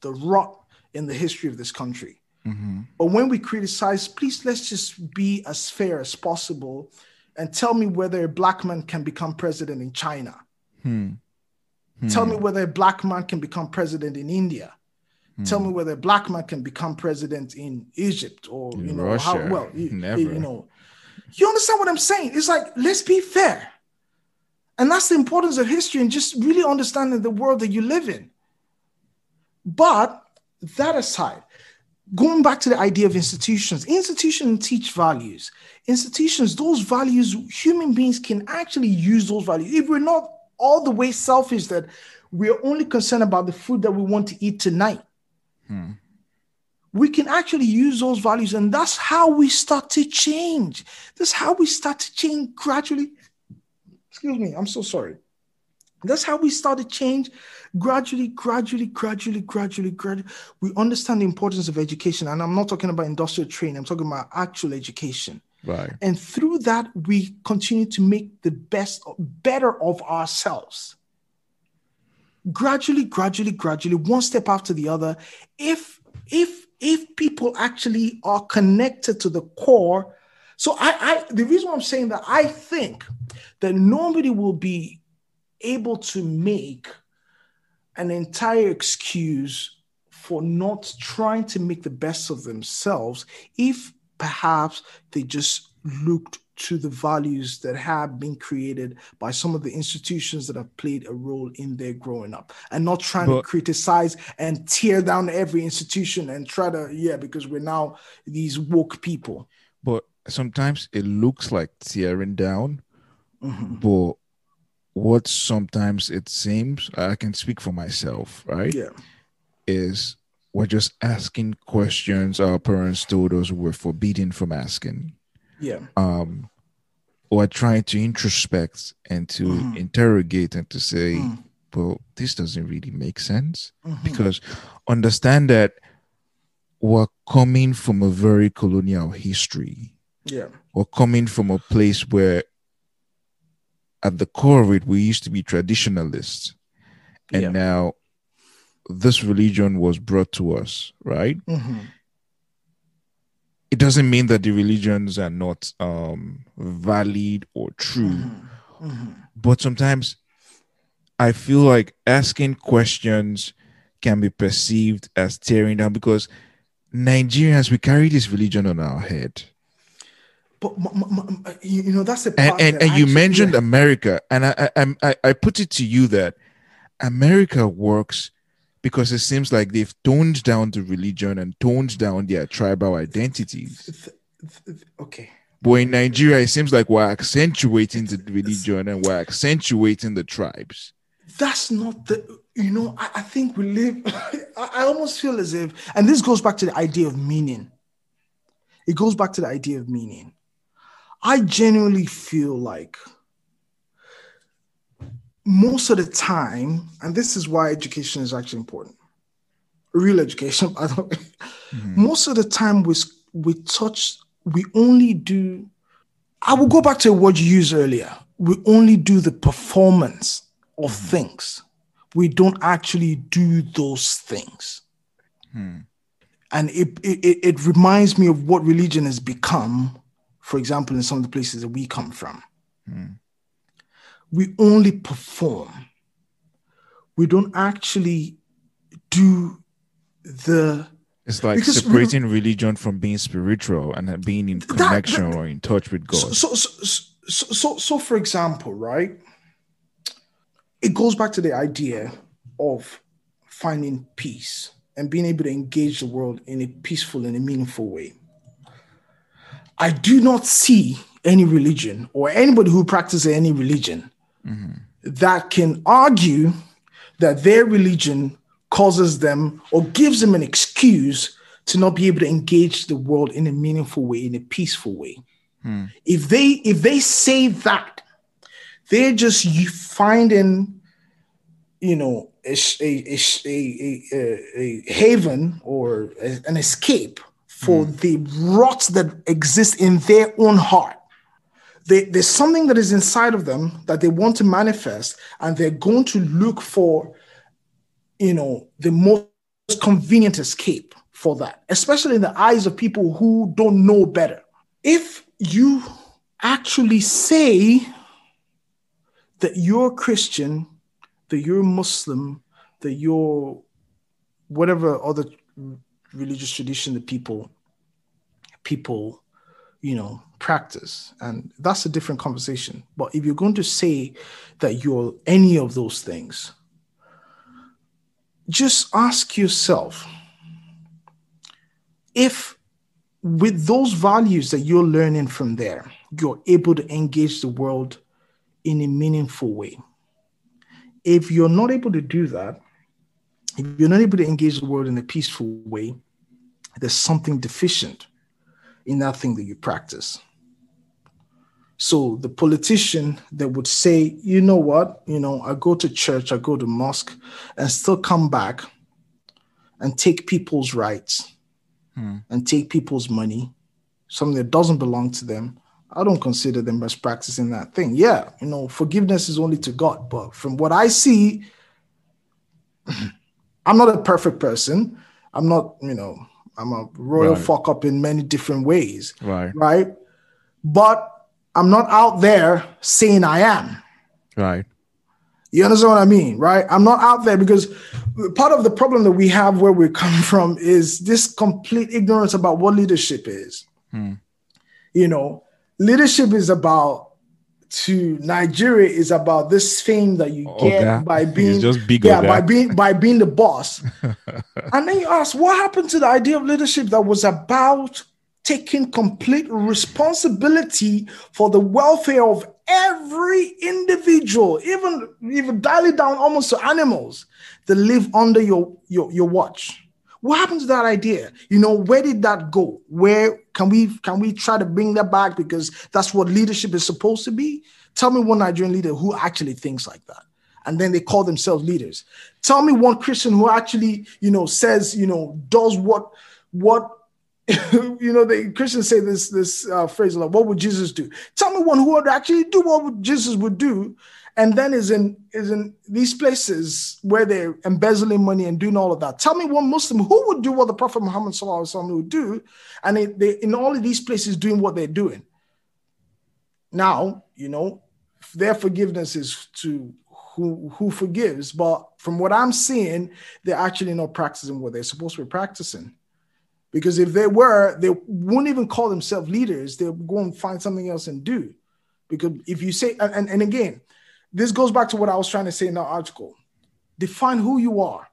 the rot in the history of this country. Mm-hmm. But when we criticize, please let's just be as fair as possible and tell me whether a black man can become president in China. Hmm. Hmm. Tell me whether a black man can become president in India. Hmm. Tell me whether a black man can become president in Egypt or you know Russia. how well you know. You understand what I'm saying? It's like let's be fair. And that's the importance of history and just really understanding the world that you live in. But that aside, going back to the idea of institutions, institutions teach values. Institutions, those values, human beings can actually use those values. If we're not all the way selfish that we're only concerned about the food that we want to eat tonight, hmm. we can actually use those values. And that's how we start to change. That's how we start to change gradually. Excuse me, I'm so sorry. That's how we start to change gradually, gradually, gradually, gradually, gradually. We understand the importance of education. And I'm not talking about industrial training, I'm talking about actual education. Right. And through that, we continue to make the best, better of ourselves. gradually, gradually, gradually, one step after the other, if if if people actually are connected to the core. So I, I the reason I'm saying that I think that nobody will be able to make an entire excuse for not trying to make the best of themselves if perhaps they just looked to the values that have been created by some of the institutions that have played a role in their growing up and not trying but, to criticize and tear down every institution and try to yeah because we're now these woke people but sometimes it looks like tearing down mm-hmm. but what sometimes it seems i can speak for myself right yeah is we're just asking questions our parents told us we're forbidden from asking yeah um or trying to introspect and to mm-hmm. interrogate and to say mm. well this doesn't really make sense mm-hmm. because understand that we're coming from a very colonial history yeah we're coming from a place where at the core of it we used to be traditionalists and yeah. now this religion was brought to us right mm-hmm it doesn't mean that the religions are not um, valid or true. Mm-hmm. Mm-hmm. But sometimes I feel like asking questions can be perceived as tearing down because Nigerians, we carry this religion on our head. But you know that's the and and, and you mentioned yeah. America, and I, I I I put it to you that America works because it seems like they've toned down the religion and toned down their tribal identities. Okay. But in Nigeria, it seems like we're accentuating the religion and we're accentuating the tribes. That's not the, you know, I, I think we live, I, I almost feel as if, and this goes back to the idea of meaning. It goes back to the idea of meaning. I genuinely feel like most of the time, and this is why education is actually important, real education, by the way. Mm-hmm. Most of the time, we, we touch, we only do, I will go back to a word you used earlier. We only do the performance of mm-hmm. things. We don't actually do those things. Hmm. And it, it, it reminds me of what religion has become, for example, in some of the places that we come from. Hmm we only perform. We don't actually do the. It's like separating religion from being spiritual and being in connection that, that, or in touch with God. So, so, so, so, so, for example, right? It goes back to the idea of finding peace and being able to engage the world in a peaceful and a meaningful way. I do not see any religion or anybody who practices any religion mm-hmm. that can argue that their religion causes them or gives them an excuse to not be able to engage the world in a meaningful way, in a peaceful way. Mm. If they if they say that, they're just finding, you know, a, a, a, a, a haven or an escape for mm. the rot that exists in their own heart they, there's something that is inside of them that they want to manifest, and they're going to look for, you know, the most convenient escape for that, especially in the eyes of people who don't know better. If you actually say that you're Christian, that you're Muslim, that you're whatever other religious tradition that people people you know practice. And that's a different conversation. But if you're going to say that you're any of those things just ask yourself if with those values that you're learning from there you're able to engage the world in a meaningful way. If you're not able to do that if you're not able to engage the world in a peaceful way there's something deficient in that thing that you practice so the politician that would say, you know what, you know, I go to church, I go to mosque, and still come back and take people's rights hmm. and take people's money, something that doesn't belong to them. I don't consider them as practicing that thing. Yeah, you know, forgiveness is only to God. But from what I see, I'm not a perfect person. I'm not, you know, I'm a royal right. fuck up in many different ways. Right. Right. But I'm not out there saying I am. Right. You understand what I mean? Right. I'm not out there because part of the problem that we have where we come from is this complete ignorance about what leadership is. Hmm. You know, leadership is about to Nigeria is about this fame that you oh, get by being just big oh, yeah by being by being the boss. and then you ask, what happened to the idea of leadership that was about taking complete responsibility for the welfare of every individual, even even dial it down almost to animals that live under your your, your watch. What happened to that idea? You know, where did that go? Where can we can we try to bring that back because that's what leadership is supposed to be? Tell me one Nigerian leader who actually thinks like that. And then they call themselves leaders. Tell me one Christian who actually, you know, says, you know, does what what you know, the Christians say this this uh, phrase like, "What would Jesus do?" Tell me one who would actually do what Jesus would do, and then is in is in these places where they're embezzling money and doing all of that. Tell me one Muslim who would do what the Prophet Muhammad would do, and they, they in all of these places doing what they're doing. Now, you know, their forgiveness is to who who forgives, but from what I'm seeing, they're actually not practicing what they're supposed to be practicing. Because if they were, they wouldn't even call themselves leaders. They'll go and find something else and do. Because if you say, and, and again, this goes back to what I was trying to say in the article. Define who you are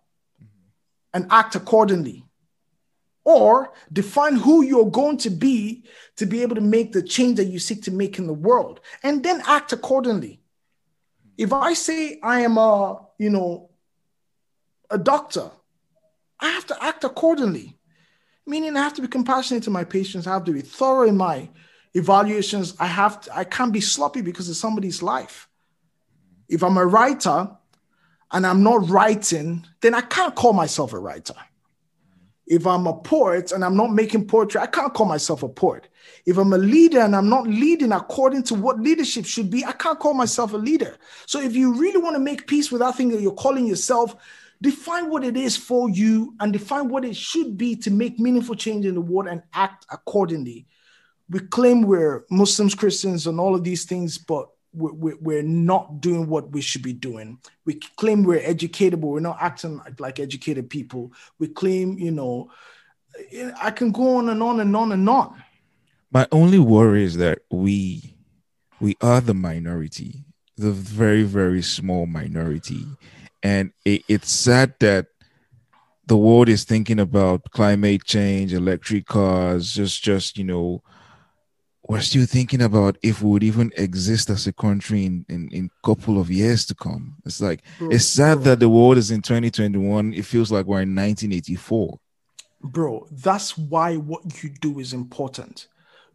and act accordingly. Or define who you're going to be to be able to make the change that you seek to make in the world and then act accordingly. If I say I am a, you know, a doctor, I have to act accordingly. Meaning I have to be compassionate to my patients, I have to be thorough in my evaluations. I have to, I can't be sloppy because it's somebody's life. If I'm a writer and I'm not writing, then I can't call myself a writer. If I'm a poet and I'm not making poetry, I can't call myself a poet. If I'm a leader and I'm not leading according to what leadership should be, I can't call myself a leader. So if you really want to make peace with that thing that you're calling yourself, define what it is for you and define what it should be to make meaningful change in the world and act accordingly. We claim we're Muslims, Christians, and all of these things, but we're not doing what we should be doing. We claim we're educated, but we're not acting like educated people. We claim, you know, I can go on and on and on and on. My only worry is that we we are the minority, the very very small minority, and it, it's sad that the world is thinking about climate change, electric cars, just just you know we're still thinking about if we would even exist as a country in in, in couple of years to come. It's like bro, it's sad bro. that the world is in 2021. It feels like we're in 1984. Bro, that's why what you do is important.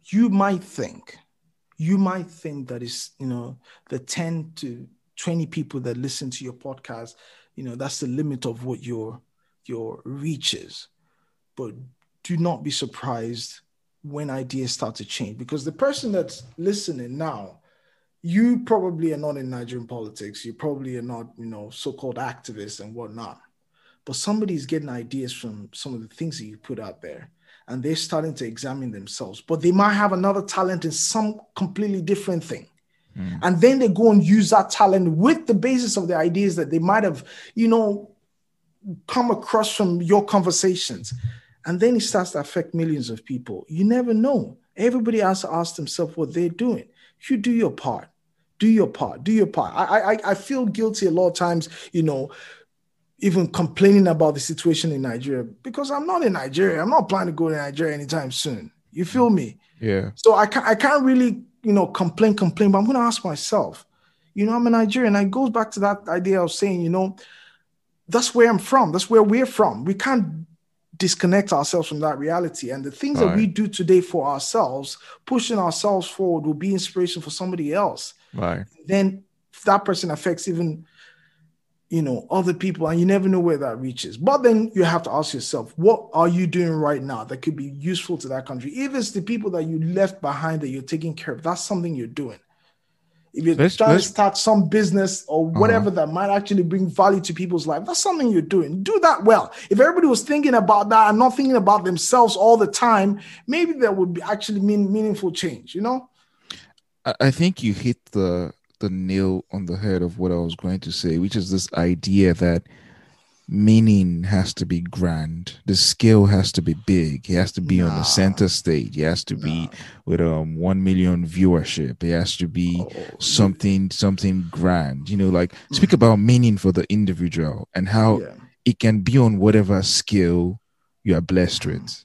You might think, you might think that is, you know, the 10 to 20 people that listen to your podcast, you know, that's the limit of what your your reach is. But do not be surprised when ideas start to change. Because the person that's listening now you probably are not in nigerian politics. You probably are not you know so-called activists and whatnot. But somebody's getting ideas from some of the things that you put out there and they're starting to examine themselves. But they might have another talent in some completely different thing. Mm. and then they go and use that talent with the basis of the ideas that they might have you know come across from your conversations and then it starts to affect millions of people. You never know. Everybody has to ask themselves what they're doing. You do your part. Do your part. Do your part. I, I I feel guilty a lot of times, you know, even complaining about the situation in Nigeria because I'm not in Nigeria. I'm not planning to go to Nigeria anytime soon. You feel me? Yeah. So I can't I can't really, you know, complain, complain, but I'm gonna ask myself, you know, I'm a Nigerian. And it goes back to that idea of saying, you know, that's where I'm from. That's where we're from. We can't disconnect ourselves from that reality. And the things that we do today for ourselves, pushing ourselves forward, will be inspiration for somebody else. Right. Then that person affects even you know other people and you never know where that reaches but then you have to ask yourself what are you doing right now that could be useful to that country if it's the people that you left behind that you're taking care of that's something you're doing if you're let's, trying let's, to start some business or uh-huh. whatever uh-huh. that might actually bring value to people's life, that's something you're doing. Do that well. If everybody was thinking about that and not thinking about themselves all the time, maybe there would be actually mean meaningful change. You know. I think you hit the the nail on the head of what I was going to say, which is this idea that meaning has to be grand. The scale has to be big. He has to be nah. on the center stage. He has to nah. be with um one million viewership. He has to be oh, something something grand. You know, like mm. speak about meaning for the individual and how yeah. it can be on whatever scale you are blessed with.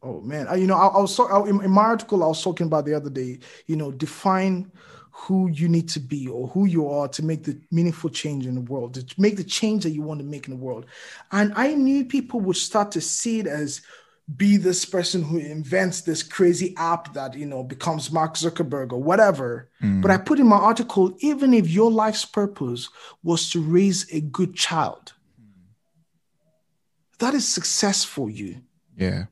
Oh man, you know, I, I was so, in, in my article I was talking about the other day. You know, define who you need to be or who you are to make the meaningful change in the world, to make the change that you want to make in the world. And I knew people would start to see it as be this person who invents this crazy app that you know becomes Mark Zuckerberg or whatever. Mm. But I put in my article, even if your life's purpose was to raise a good child, that is success for you. Yeah.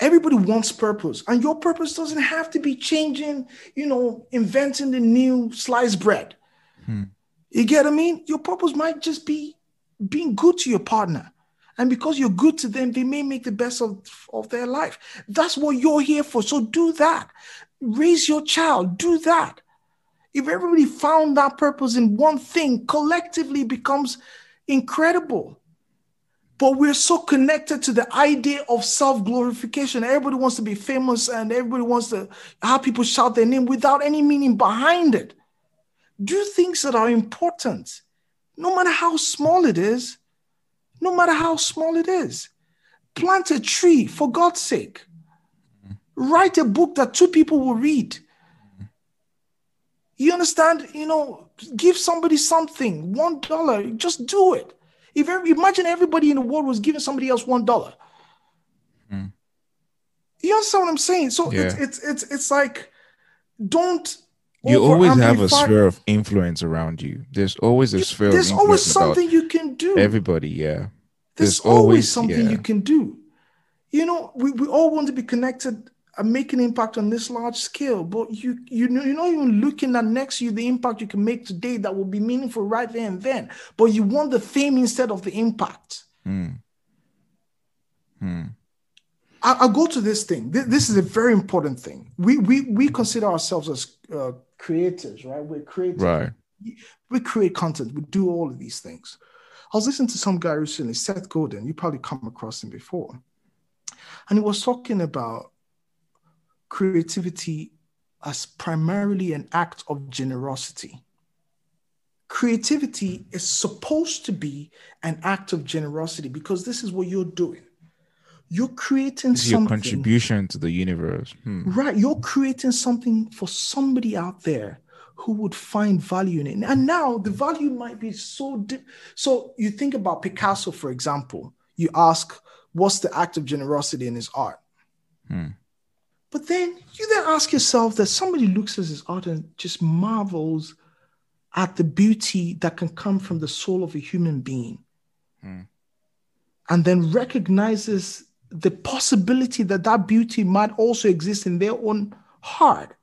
Everybody wants purpose, and your purpose doesn't have to be changing, you know, inventing the new sliced bread. Hmm. You get what I mean? Your purpose might just be being good to your partner. And because you're good to them, they may make the best of, of their life. That's what you're here for. So do that. Raise your child, do that. If everybody found that purpose in one thing, collectively becomes incredible. But we're so connected to the idea of self glorification. Everybody wants to be famous and everybody wants to have people shout their name without any meaning behind it. Do things that are important, no matter how small it is. No matter how small it is. Plant a tree for God's sake. Write a book that two people will read. You understand? You know, give somebody something, one dollar, just do it. If every, imagine everybody in the world was giving somebody else one dollar. Mm. You understand what I'm saying? So yeah. it's, it's it's it's like don't you always have a sphere of influence around you. There's always a sphere. There's always something you can do. Everybody, yeah. There's, There's always, always, something yeah. you can do. You know, we, we all want to be connected make an impact on this large scale, but you you know you're not even looking at next you the impact you can make today that will be meaningful right there and then. But you want the fame instead of the impact. Hmm. Hmm. I, will go to this thing. This, this, is a very important thing. We we we consider ourselves as uh, creators, right? We're creators. Right. We create content. We do all of these things. I was listening to some guy recently, Seth Godin. You probably come across him before, and he was talking about creativity as primarily an act of generosity. Creativity is supposed to be an act of generosity because this is what you're doing. You're creating this something. Your contribution to the universe. Hmm. Right. You're creating something for somebody out there who would find value in it. And now the value might be so deep. So you think about Picasso, for example. You ask, what's the act of generosity in his art? Hmm. But then you then ask yourself that somebody looks at his art and just marvels at the beauty that can come from the soul of a human being. Hmm. And then recognizes the possibility that that beauty might also exist in their own heart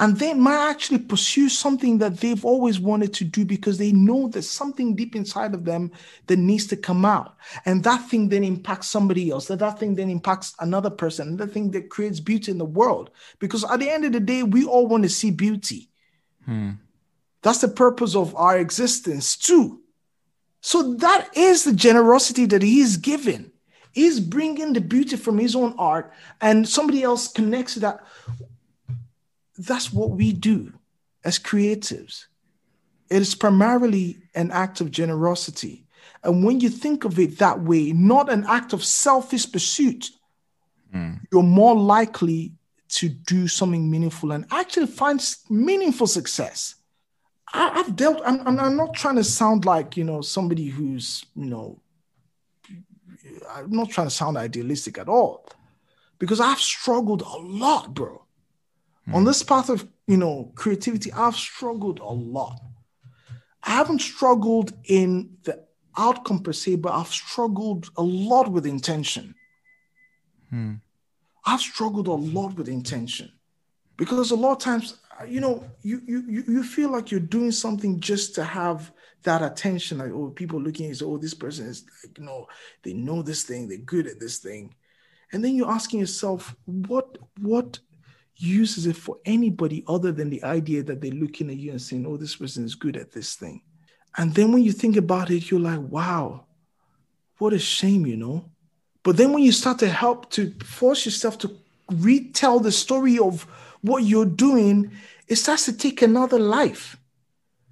and they might actually pursue something that they've always wanted to do because they know there's something deep inside of them that needs to come out. And that thing then impacts somebody else that that thing then impacts another person that thing that creates beauty in the world. Because at the end of the day we all want to see beauty. Hmm. that's the purpose of our existence too. So that is the generosity that he is given he's bringing the beauty from his own art and somebody else connects to that that's what we do as creatives. It is primarily an act of generosity. And when you think of it that way, not an act of selfish pursuit, mm. you're more likely to do something meaningful and actually find meaningful success. I, have dealt, I'm, I'm not trying to sound like, you know, somebody who's, you know, I'm not trying to sound idealistic at all because I've struggled a lot, bro. Mm. On this path of, you know, creativity, I've struggled a lot. I haven't struggled in the outcome per se, but I've struggled a lot with intention. Hmm. I've struggled a lot with intention because a lot of times you know, you you you feel like you're doing something just to have that attention. Like, oh, people looking at you, say, oh, this person is like, you know, they know this thing, they're good at this thing. And then you're asking yourself, what what uses it for anybody other than the idea that they're looking at you and saying, oh, this person is good at this thing. And then when you think about it, you're like, wow, what a shame, you know? But then when you start to help to force yourself to retell the story of what you're doing, it starts to take another life.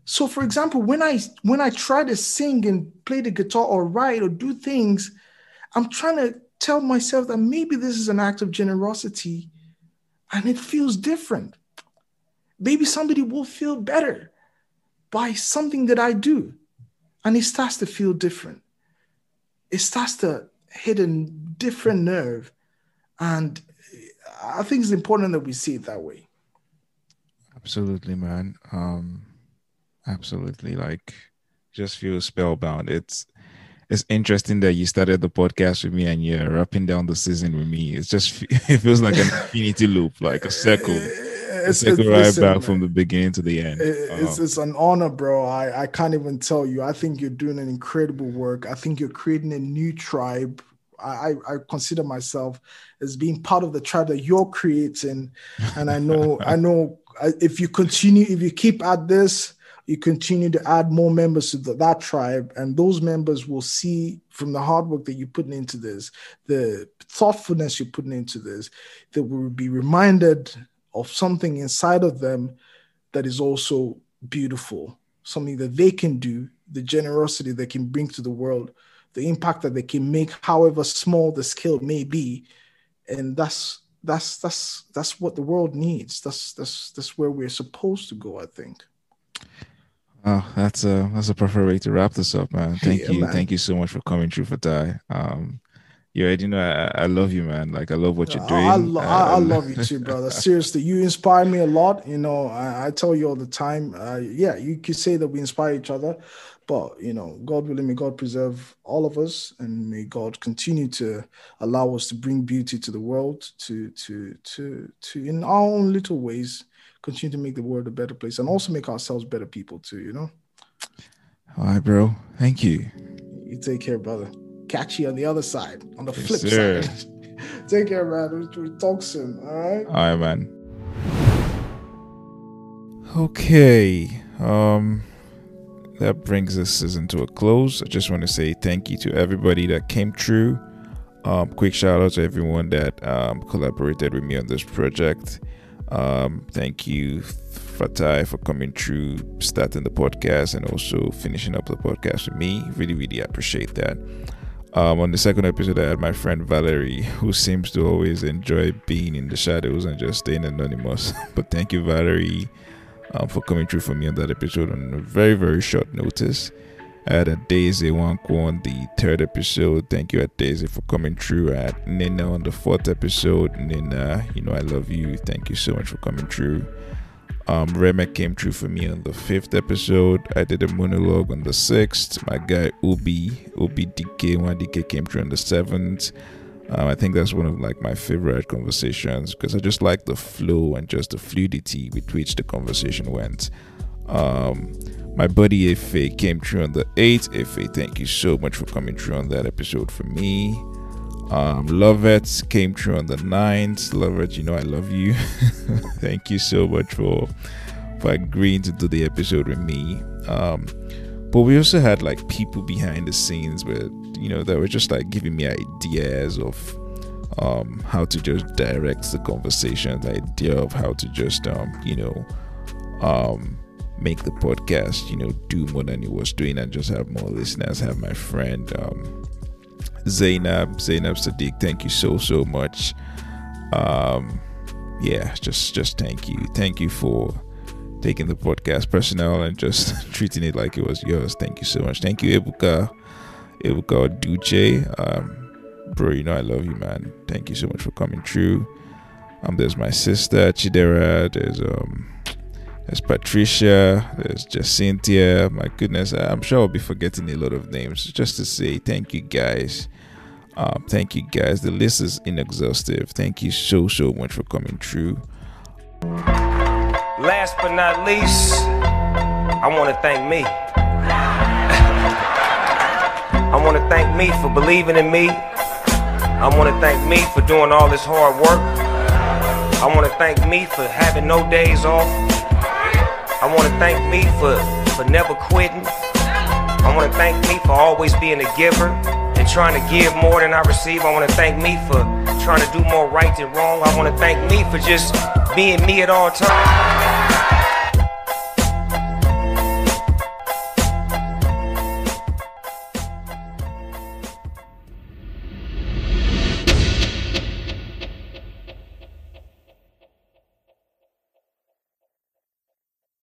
So for example, when I when I try to sing and play the guitar or write or do things, I'm trying to tell myself that maybe this is an act of generosity and it feels different. Maybe somebody will feel better by something that I do. And it starts to feel different. It starts to hit a different nerve. And I think it's important that we see it that way. Absolutely, man. Um, absolutely. Like, just feel spellbound. It's it's interesting that you started the podcast with me and you're wrapping down the season with me. It's just it feels like an infinity loop, like a circle. A circle right listen, back from the beginning to the end. It's, um, it's an honor, bro. I, I can't even tell you. I think you're doing an incredible work. I think you're creating a new tribe. I, I consider myself as being part of the tribe that you're creating. And I know, I know if you continue, if you keep at this, you continue to add more members to the, that tribe, and those members will see from the hard work that you're putting into this, the thoughtfulness you're putting into this, that will be reminded of something inside of them that is also beautiful, something that they can do, the generosity they can bring to the world, the impact that they can make, however small the scale may be, and that's that's that's that's what the world needs. That's that's that's where we're supposed to go. I think. Oh, that's a that's a perfect way to wrap this up, man. Thank yeah, you, man. thank you so much for coming through Fatai. Um, you already know I, I love you, man. Like I love what you're doing. I, lo- I, I love you too, brother. Seriously, you inspire me a lot. You know, I, I tell you all the time. Uh, yeah, you could say that we inspire each other, but you know, God willing, may God preserve all of us, and may God continue to allow us to bring beauty to the world, to to to to in our own little ways continue to make the world a better place and also make ourselves better people too, you know? All right, bro. Thank you. You take care, brother. Catch you on the other side, on the yes, flip sir. side. take care, man. we'll talk soon. All right. All right, man. Okay. Um that brings this season to a close. I just want to say thank you to everybody that came through. Um, quick shout out to everyone that um, collaborated with me on this project. Um, thank you, Fatai, for coming through, starting the podcast, and also finishing up the podcast with me. Really, really appreciate that. Um, on the second episode, I had my friend Valerie, who seems to always enjoy being in the shadows and just staying anonymous. but thank you, Valerie, um, for coming through for me on that episode on a very, very short notice. I had a Daisy Wanko on the third episode. Thank you, Daisy, for coming through. At Nina on the fourth episode. Nina, you know I love you. Thank you so much for coming through. Um, Remek came through for me on the fifth episode. I did a monologue on the sixth. My guy Ubi, Ubi DK, one DK came through on the seventh. Um, I think that's one of like my favorite conversations because I just like the flow and just the fluidity with which the conversation went. Um, my buddy Efe came through on the 8th. Efe, thank you so much for coming through on that episode for me. Um, Lovett came through on the 9th. Lovett, you know I love you. thank you so much for for agreeing to do the episode with me. Um, but we also had like people behind the scenes where you know that were just like giving me ideas of um, how to just direct the conversation, the idea of how to just um, you know um, make the podcast, you know, do more than he was doing and just have more listeners. Have my friend um, Zainab, Zainab Sadiq, thank you so so much. Um, yeah, just just thank you, thank you for taking the podcast personal and just treating it like it was yours. Thank you so much. Thank you, Ebuka, Ebuka Duce. Um, bro, you know I love you, man. Thank you so much for coming through. Um, there's my sister Chidera. There's um there's Patricia, there's Jacinthia. My goodness, I'm sure I'll be forgetting a lot of names. Just to say thank you guys. Um, thank you guys. The list is inexhaustive. Thank you so, so much for coming through. Last but not least, I want to thank me. I want to thank me for believing in me. I want to thank me for doing all this hard work. I want to thank me for having no days off. I want to thank me for, for never quitting. I want to thank me for always being a giver and trying to give more than I receive. I want to thank me for trying to do more right than wrong. I want to thank me for just being me at all times.